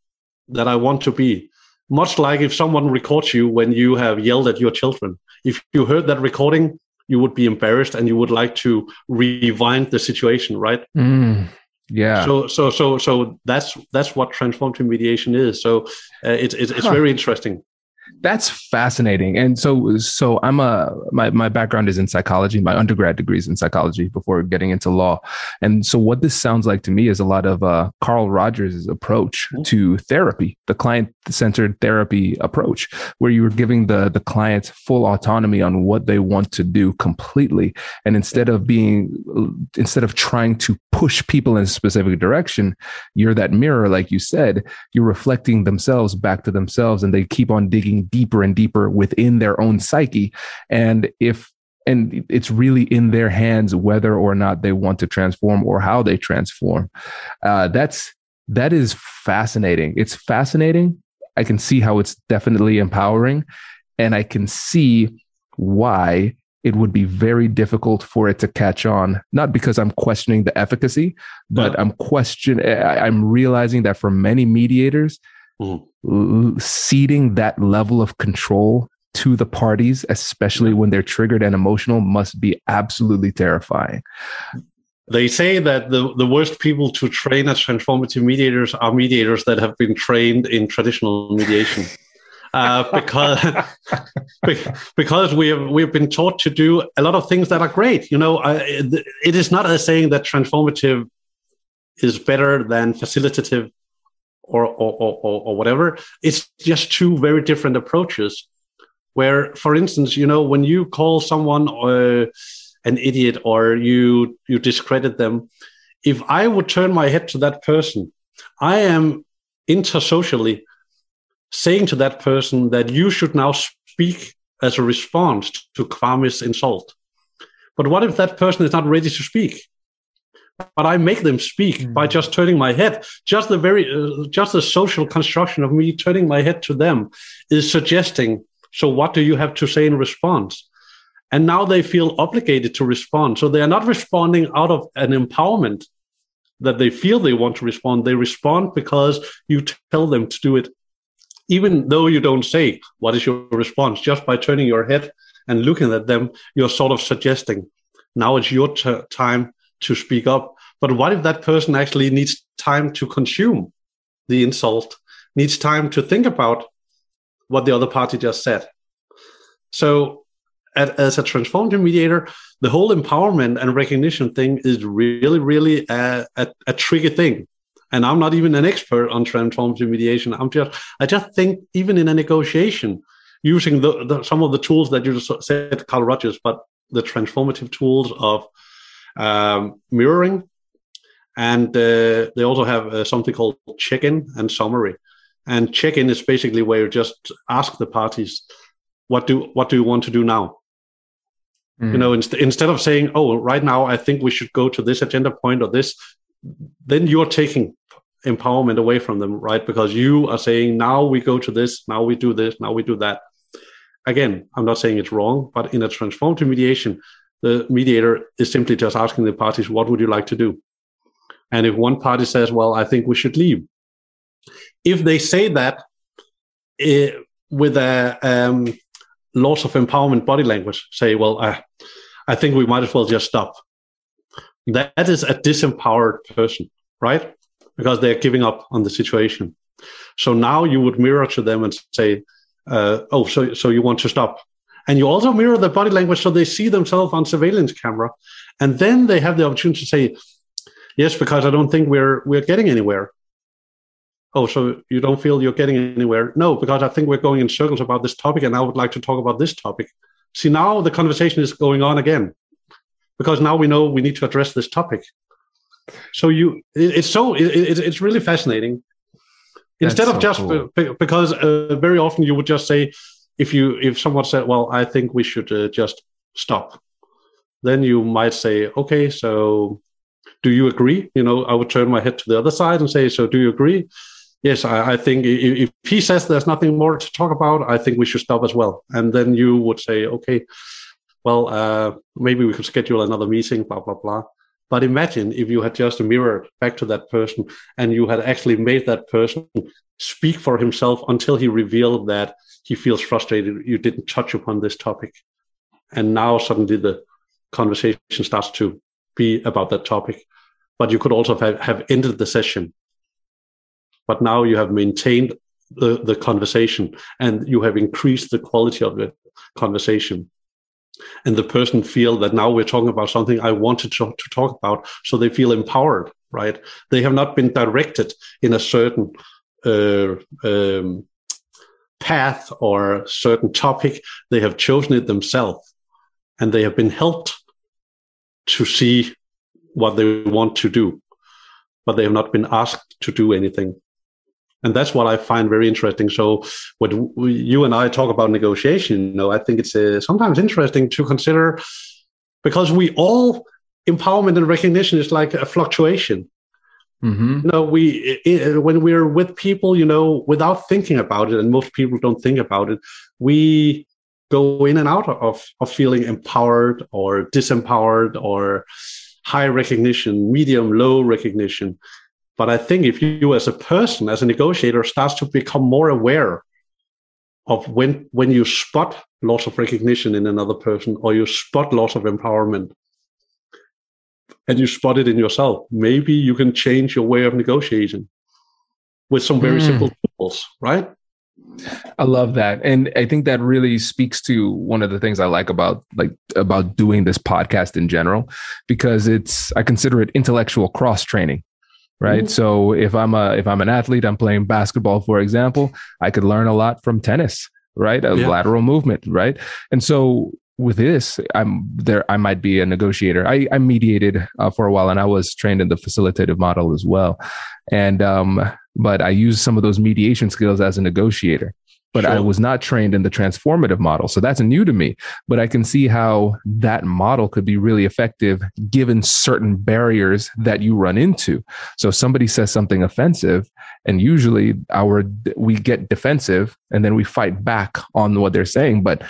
C: that I want to be. Much like if someone records you when you have yelled at your children. If you heard that recording, you would be embarrassed and you would like to rewind the situation, right?
B: Mm, yeah.
C: So so so so that's that's what transformative mediation is. So uh, it's it's, it's huh. very interesting.
B: That's fascinating. And so, so I'm a my my background is in psychology. My undergrad degree is in psychology before getting into law. And so, what this sounds like to me is a lot of uh, Carl Rogers' approach mm-hmm. to therapy, the client centered therapy approach, where you were giving the the client full autonomy on what they want to do completely, and instead of being instead of trying to push people in a specific direction, you're that mirror, like you said, you're reflecting themselves back to themselves, and they keep on digging deeper and deeper within their own psyche. And if and it's really in their hands whether or not they want to transform or how they transform. Uh, that's that is fascinating. It's fascinating. I can see how it's definitely empowering, and I can see why it would be very difficult for it to catch on. Not because I'm questioning the efficacy, but I'm question. I'm realizing that for many mediators, mm-hmm. Ceding that level of control to the parties, especially when they're triggered and emotional, must be absolutely terrifying.
C: They say that the, the worst people to train as transformative mediators are mediators that have been trained in traditional mediation. Uh, because because we have we've been taught to do a lot of things that are great. You know, uh, it is not a saying that transformative is better than facilitative or, or, or, or whatever. It's just two very different approaches. Where, for instance, you know, when you call someone uh, an idiot or you you discredit them, if I would turn my head to that person, I am intersocially saying to that person that you should now speak as a response to Kwame's insult. But what if that person is not ready to speak? But I make them speak mm. by just turning my head. Just the very, uh, just the social construction of me turning my head to them is suggesting. So, what do you have to say in response? And now they feel obligated to respond. So they are not responding out of an empowerment that they feel they want to respond. They respond because you tell them to do it, even though you don't say what is your response. Just by turning your head and looking at them, you're sort of suggesting now it's your t- time to speak up. But what if that person actually needs time to consume the insult, needs time to think about what the other party just said? So, at, as a transformative mediator, the whole empowerment and recognition thing is really, really a, a, a tricky thing. And I'm not even an expert on transformative mediation. I'm just, I just think even in a negotiation, using the, the, some of the tools that you just said, Carl Rogers, but the transformative tools of um, mirroring, and uh, they also have uh, something called check-in and summary. And check-in is basically where you just ask the parties, "What do what do you want to do now?" Mm. You know, inst- instead of saying, "Oh, right now I think we should go to this agenda point or this," then you're taking empowerment away from them, right? Because you are saying, "Now we go to this, now we do this, now we do that." Again, I'm not saying it's wrong, but in a transformative mediation, the mediator is simply just asking the parties, what would you like to do? And if one party says, well, I think we should leave, if they say that it, eh, with a um, loss of empowerment body language, say, well, uh, I think we might as well just stop. That is a disempowered person, right? Because they're giving up on the situation. So now you would mirror to them and say, uh, "Oh, so so you want to stop?" And you also mirror the body language so they see themselves on surveillance camera, and then they have the opportunity to say, "Yes, because I don't think we're we're getting anywhere." Oh, so you don't feel you're getting anywhere? No, because I think we're going in circles about this topic, and I would like to talk about this topic. See, now the conversation is going on again because now we know we need to address this topic. So you, it, it's so it, it, it's really fascinating. Instead That's of so just cool. because uh, very often you would just say, if you if someone said, "Well, I think we should uh, just stop," then you might say, "Okay, so do you agree?" You know, I would turn my head to the other side and say, "So do you agree?" Yes, I, I think if, if he says there's nothing more to talk about, I think we should stop as well. And then you would say, "Okay, well, uh, maybe we could schedule another meeting." Blah blah blah. But imagine if you had just mirrored back to that person and you had actually made that person speak for himself until he revealed that he feels frustrated you didn't touch upon this topic. And now suddenly the conversation starts to be about that topic. But you could also have, have ended the session. But now you have maintained the, the conversation and you have increased the quality of the conversation and the person feel that now we're talking about something I wanted to, to talk about, so they feel empowered, right? They have not been directed in a certain uh, um, path or certain topic. They have chosen it themselves, and they have been helped to see what they want to do, but they have not been asked to do anything and that's what I find very interesting. So when you and I talk about negotiation, you know, I think it's uh, sometimes interesting to consider because we all empowerment and recognition is like a fluctuation. Mm-hmm. You know, we it, when we're with people, you know, without thinking about it, and most people don't think about it, we go in and out of of feeling empowered or disempowered or high recognition, medium, low recognition. But I think if you, as a person, as a negotiator, starts to become more aware of when when you spot loss of recognition in another person or you spot loss of empowerment and you spot it in yourself, maybe you can change your way of negotiating with some very mm. simple tools, right?
B: I love that. And I think that really speaks to one of the things I like about like about doing this podcast in general because it's I consider it intellectual cross training right? Mm-hmm. So if I'm a if I'm an athlete, I'm playing basketball, for example, I could learn a lot from tennis, right? A yeah. lateral movement, right? And so with this, I'm there. I might be a negotiator. I, I mediated uh, for a while, and I was trained in the facilitative model as well. And um, but I use some of those mediation skills as a negotiator but sure. I was not trained in the transformative model. So that's new to me. But I can see how that model could be really effective given certain barriers that you run into. So somebody says something offensive, and usually our we get defensive and then we fight back on what they're saying. But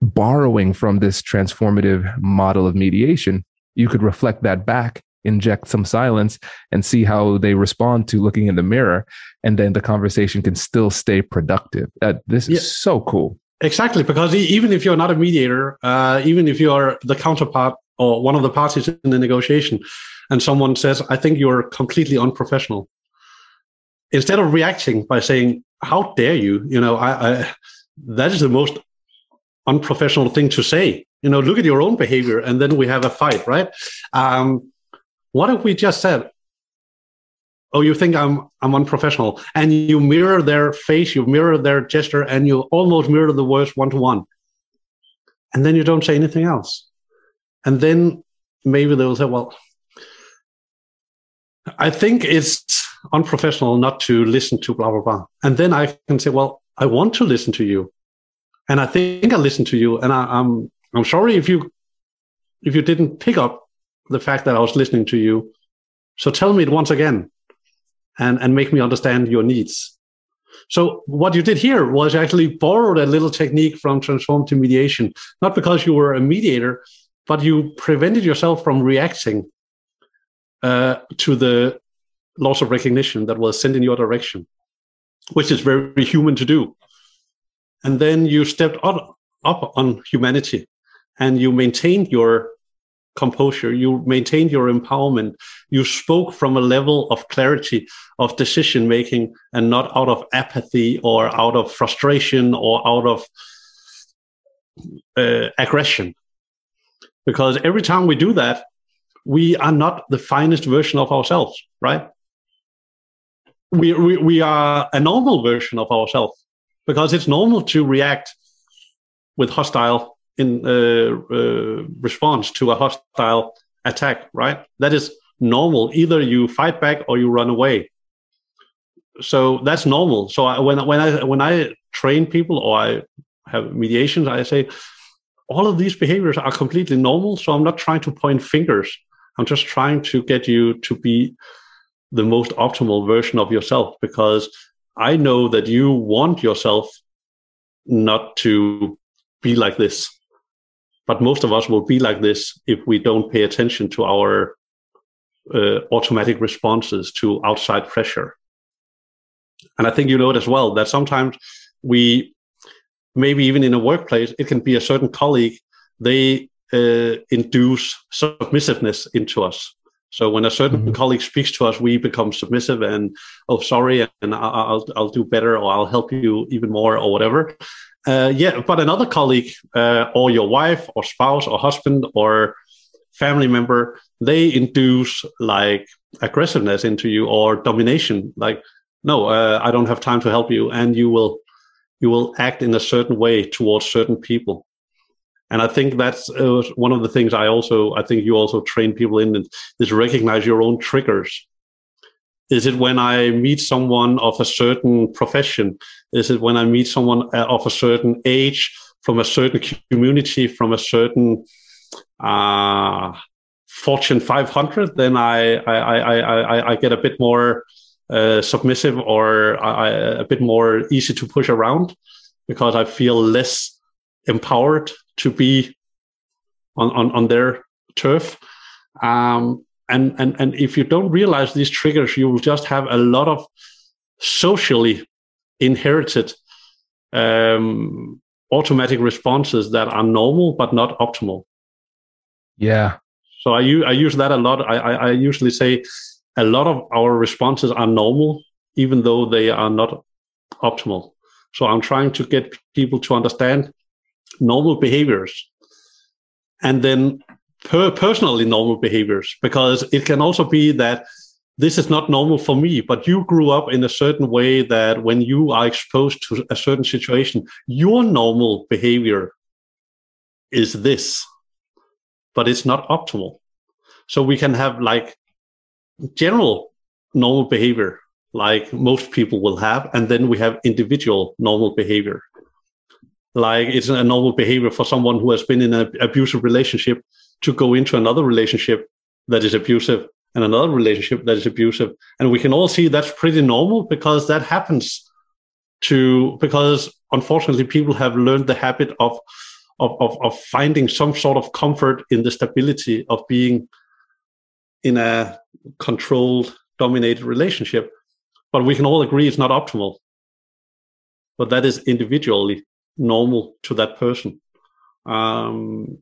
B: borrowing from this transformative model of mediation, you could reflect that back inject some silence and see how they respond to looking in the mirror and then the conversation can still stay productive. Uh, this is yeah. so cool.
C: Exactly because even if you're not a mediator uh, even if you're the counterpart or one of the parties in the negotiation and someone says i think you're completely unprofessional instead of reacting by saying how dare you? You know I, I that is the most unprofessional thing to say you know look at your own behavior and then we have a fight right um, what if we just said, "Oh, you think I'm I'm unprofessional," and you mirror their face, you mirror their gesture, and you almost mirror the words one to one, and then you don't say anything else, and then maybe they'll say, "Well." I think it's unprofessional not to listen to blah blah blah. And then I can say, well, I want to listen to you, and I think I listened to you, and I, I'm I'm sorry if you if you didn't pick up the fact that I was listening to you. So tell me it once again and, and make me understand your needs. So what you did here was actually borrowed a little technique from transformative mediation, not because you were a mediator, but you prevented yourself from reacting uh, to the loss of recognition that was sent in your direction, which is very human to do. And then you stepped up, up on humanity and you maintained your composure. You maintained your empowerment. You spoke from a level of clarity of decision making and not out of apathy or out of frustration or out of uh, aggression. Because every time we do that, we are not the finest version of ourselves, right? We, we, we are a normal version of ourselves because it's normal to react with hostile in uh, uh, response to a hostile attack, right? That is normal. Either you fight back or you run away. So that's normal. So I, when when I when I train people or I have mediations, I say all of these behaviors are completely normal. So I'm not trying to point fingers. I'm just trying to get you to be the most optimal version of yourself because I know that you want yourself not to be like this. But most of us will be like this if we don't pay attention to our uh, automatic responses to outside pressure. And I think you know it as well that sometimes we, maybe even in a workplace, it can be a certain colleague, they uh, induce submissiveness into us. So when a certain mm-hmm. colleague speaks to us, we become submissive and oh sorry, and I'll I'll do better or I'll help you even more or whatever. Uh, yeah, but another colleague uh, or your wife or spouse or husband or family member, they induce like aggressiveness into you or domination. Like, no, uh, I don't have time to help you, and you will you will act in a certain way towards certain people. And I think that's uh, one of the things I also I think you also train people in is recognize your own triggers. Is it when I meet someone of a certain profession? Is it when I meet someone uh, of a certain age, from a certain community, from a certain uh, Fortune 500? Then I I, I, I, I get a bit more uh, submissive or I, a bit more easy to push around because I feel less empowered to be on, on, on their turf. Um, and, and, and if you don't realize these triggers, you will just have a lot of socially inherited um, automatic responses that are normal but not optimal.
B: Yeah.
C: So I, I use that a lot. I, I, I usually say a lot of our responses are normal, even though they are not optimal. So I'm trying to get people to understand normal behaviors. And then per- personally normal behaviors because it can also be that this is not normal for me but you grew up in a certain way that when you are exposed to a certain situation your normal behavior is this but it's not optimal. So we can have like general normal behavior like most people will have and then we have individual normal behavior like it's a normal behavior for someone who has been in an abusive relationship to go into another relationship that is abusive and another relationship that is abusive. And we can all see that's pretty normal because that happens to, because unfortunately people have learned the habit of, of, of, of finding some sort of comfort in the stability of being in a controlled, dominated relationship. But we can all agree it's not optimal. But that is individually normal to that person. Um,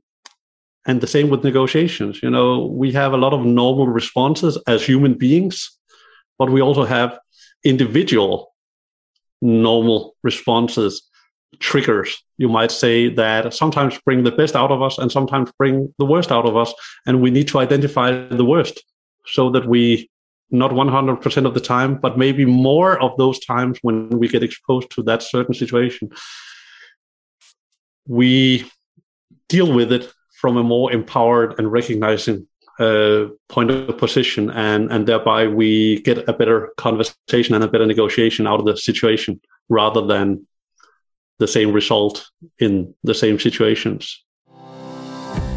C: and the same with negotiations. You know, we have a lot of normal responses as human beings, but we also have individual normal responses, triggers, you might say, that sometimes bring the best out of us and sometimes bring the worst out of us. And we need to identify the worst so that we not 100% of the time, but maybe more of those times when we get exposed to that certain situation, we deal with it from a more empowered and recognizing uh, point of position, and and thereby we get a better conversation and a better negotiation out of the situation rather than the same result in the same situations.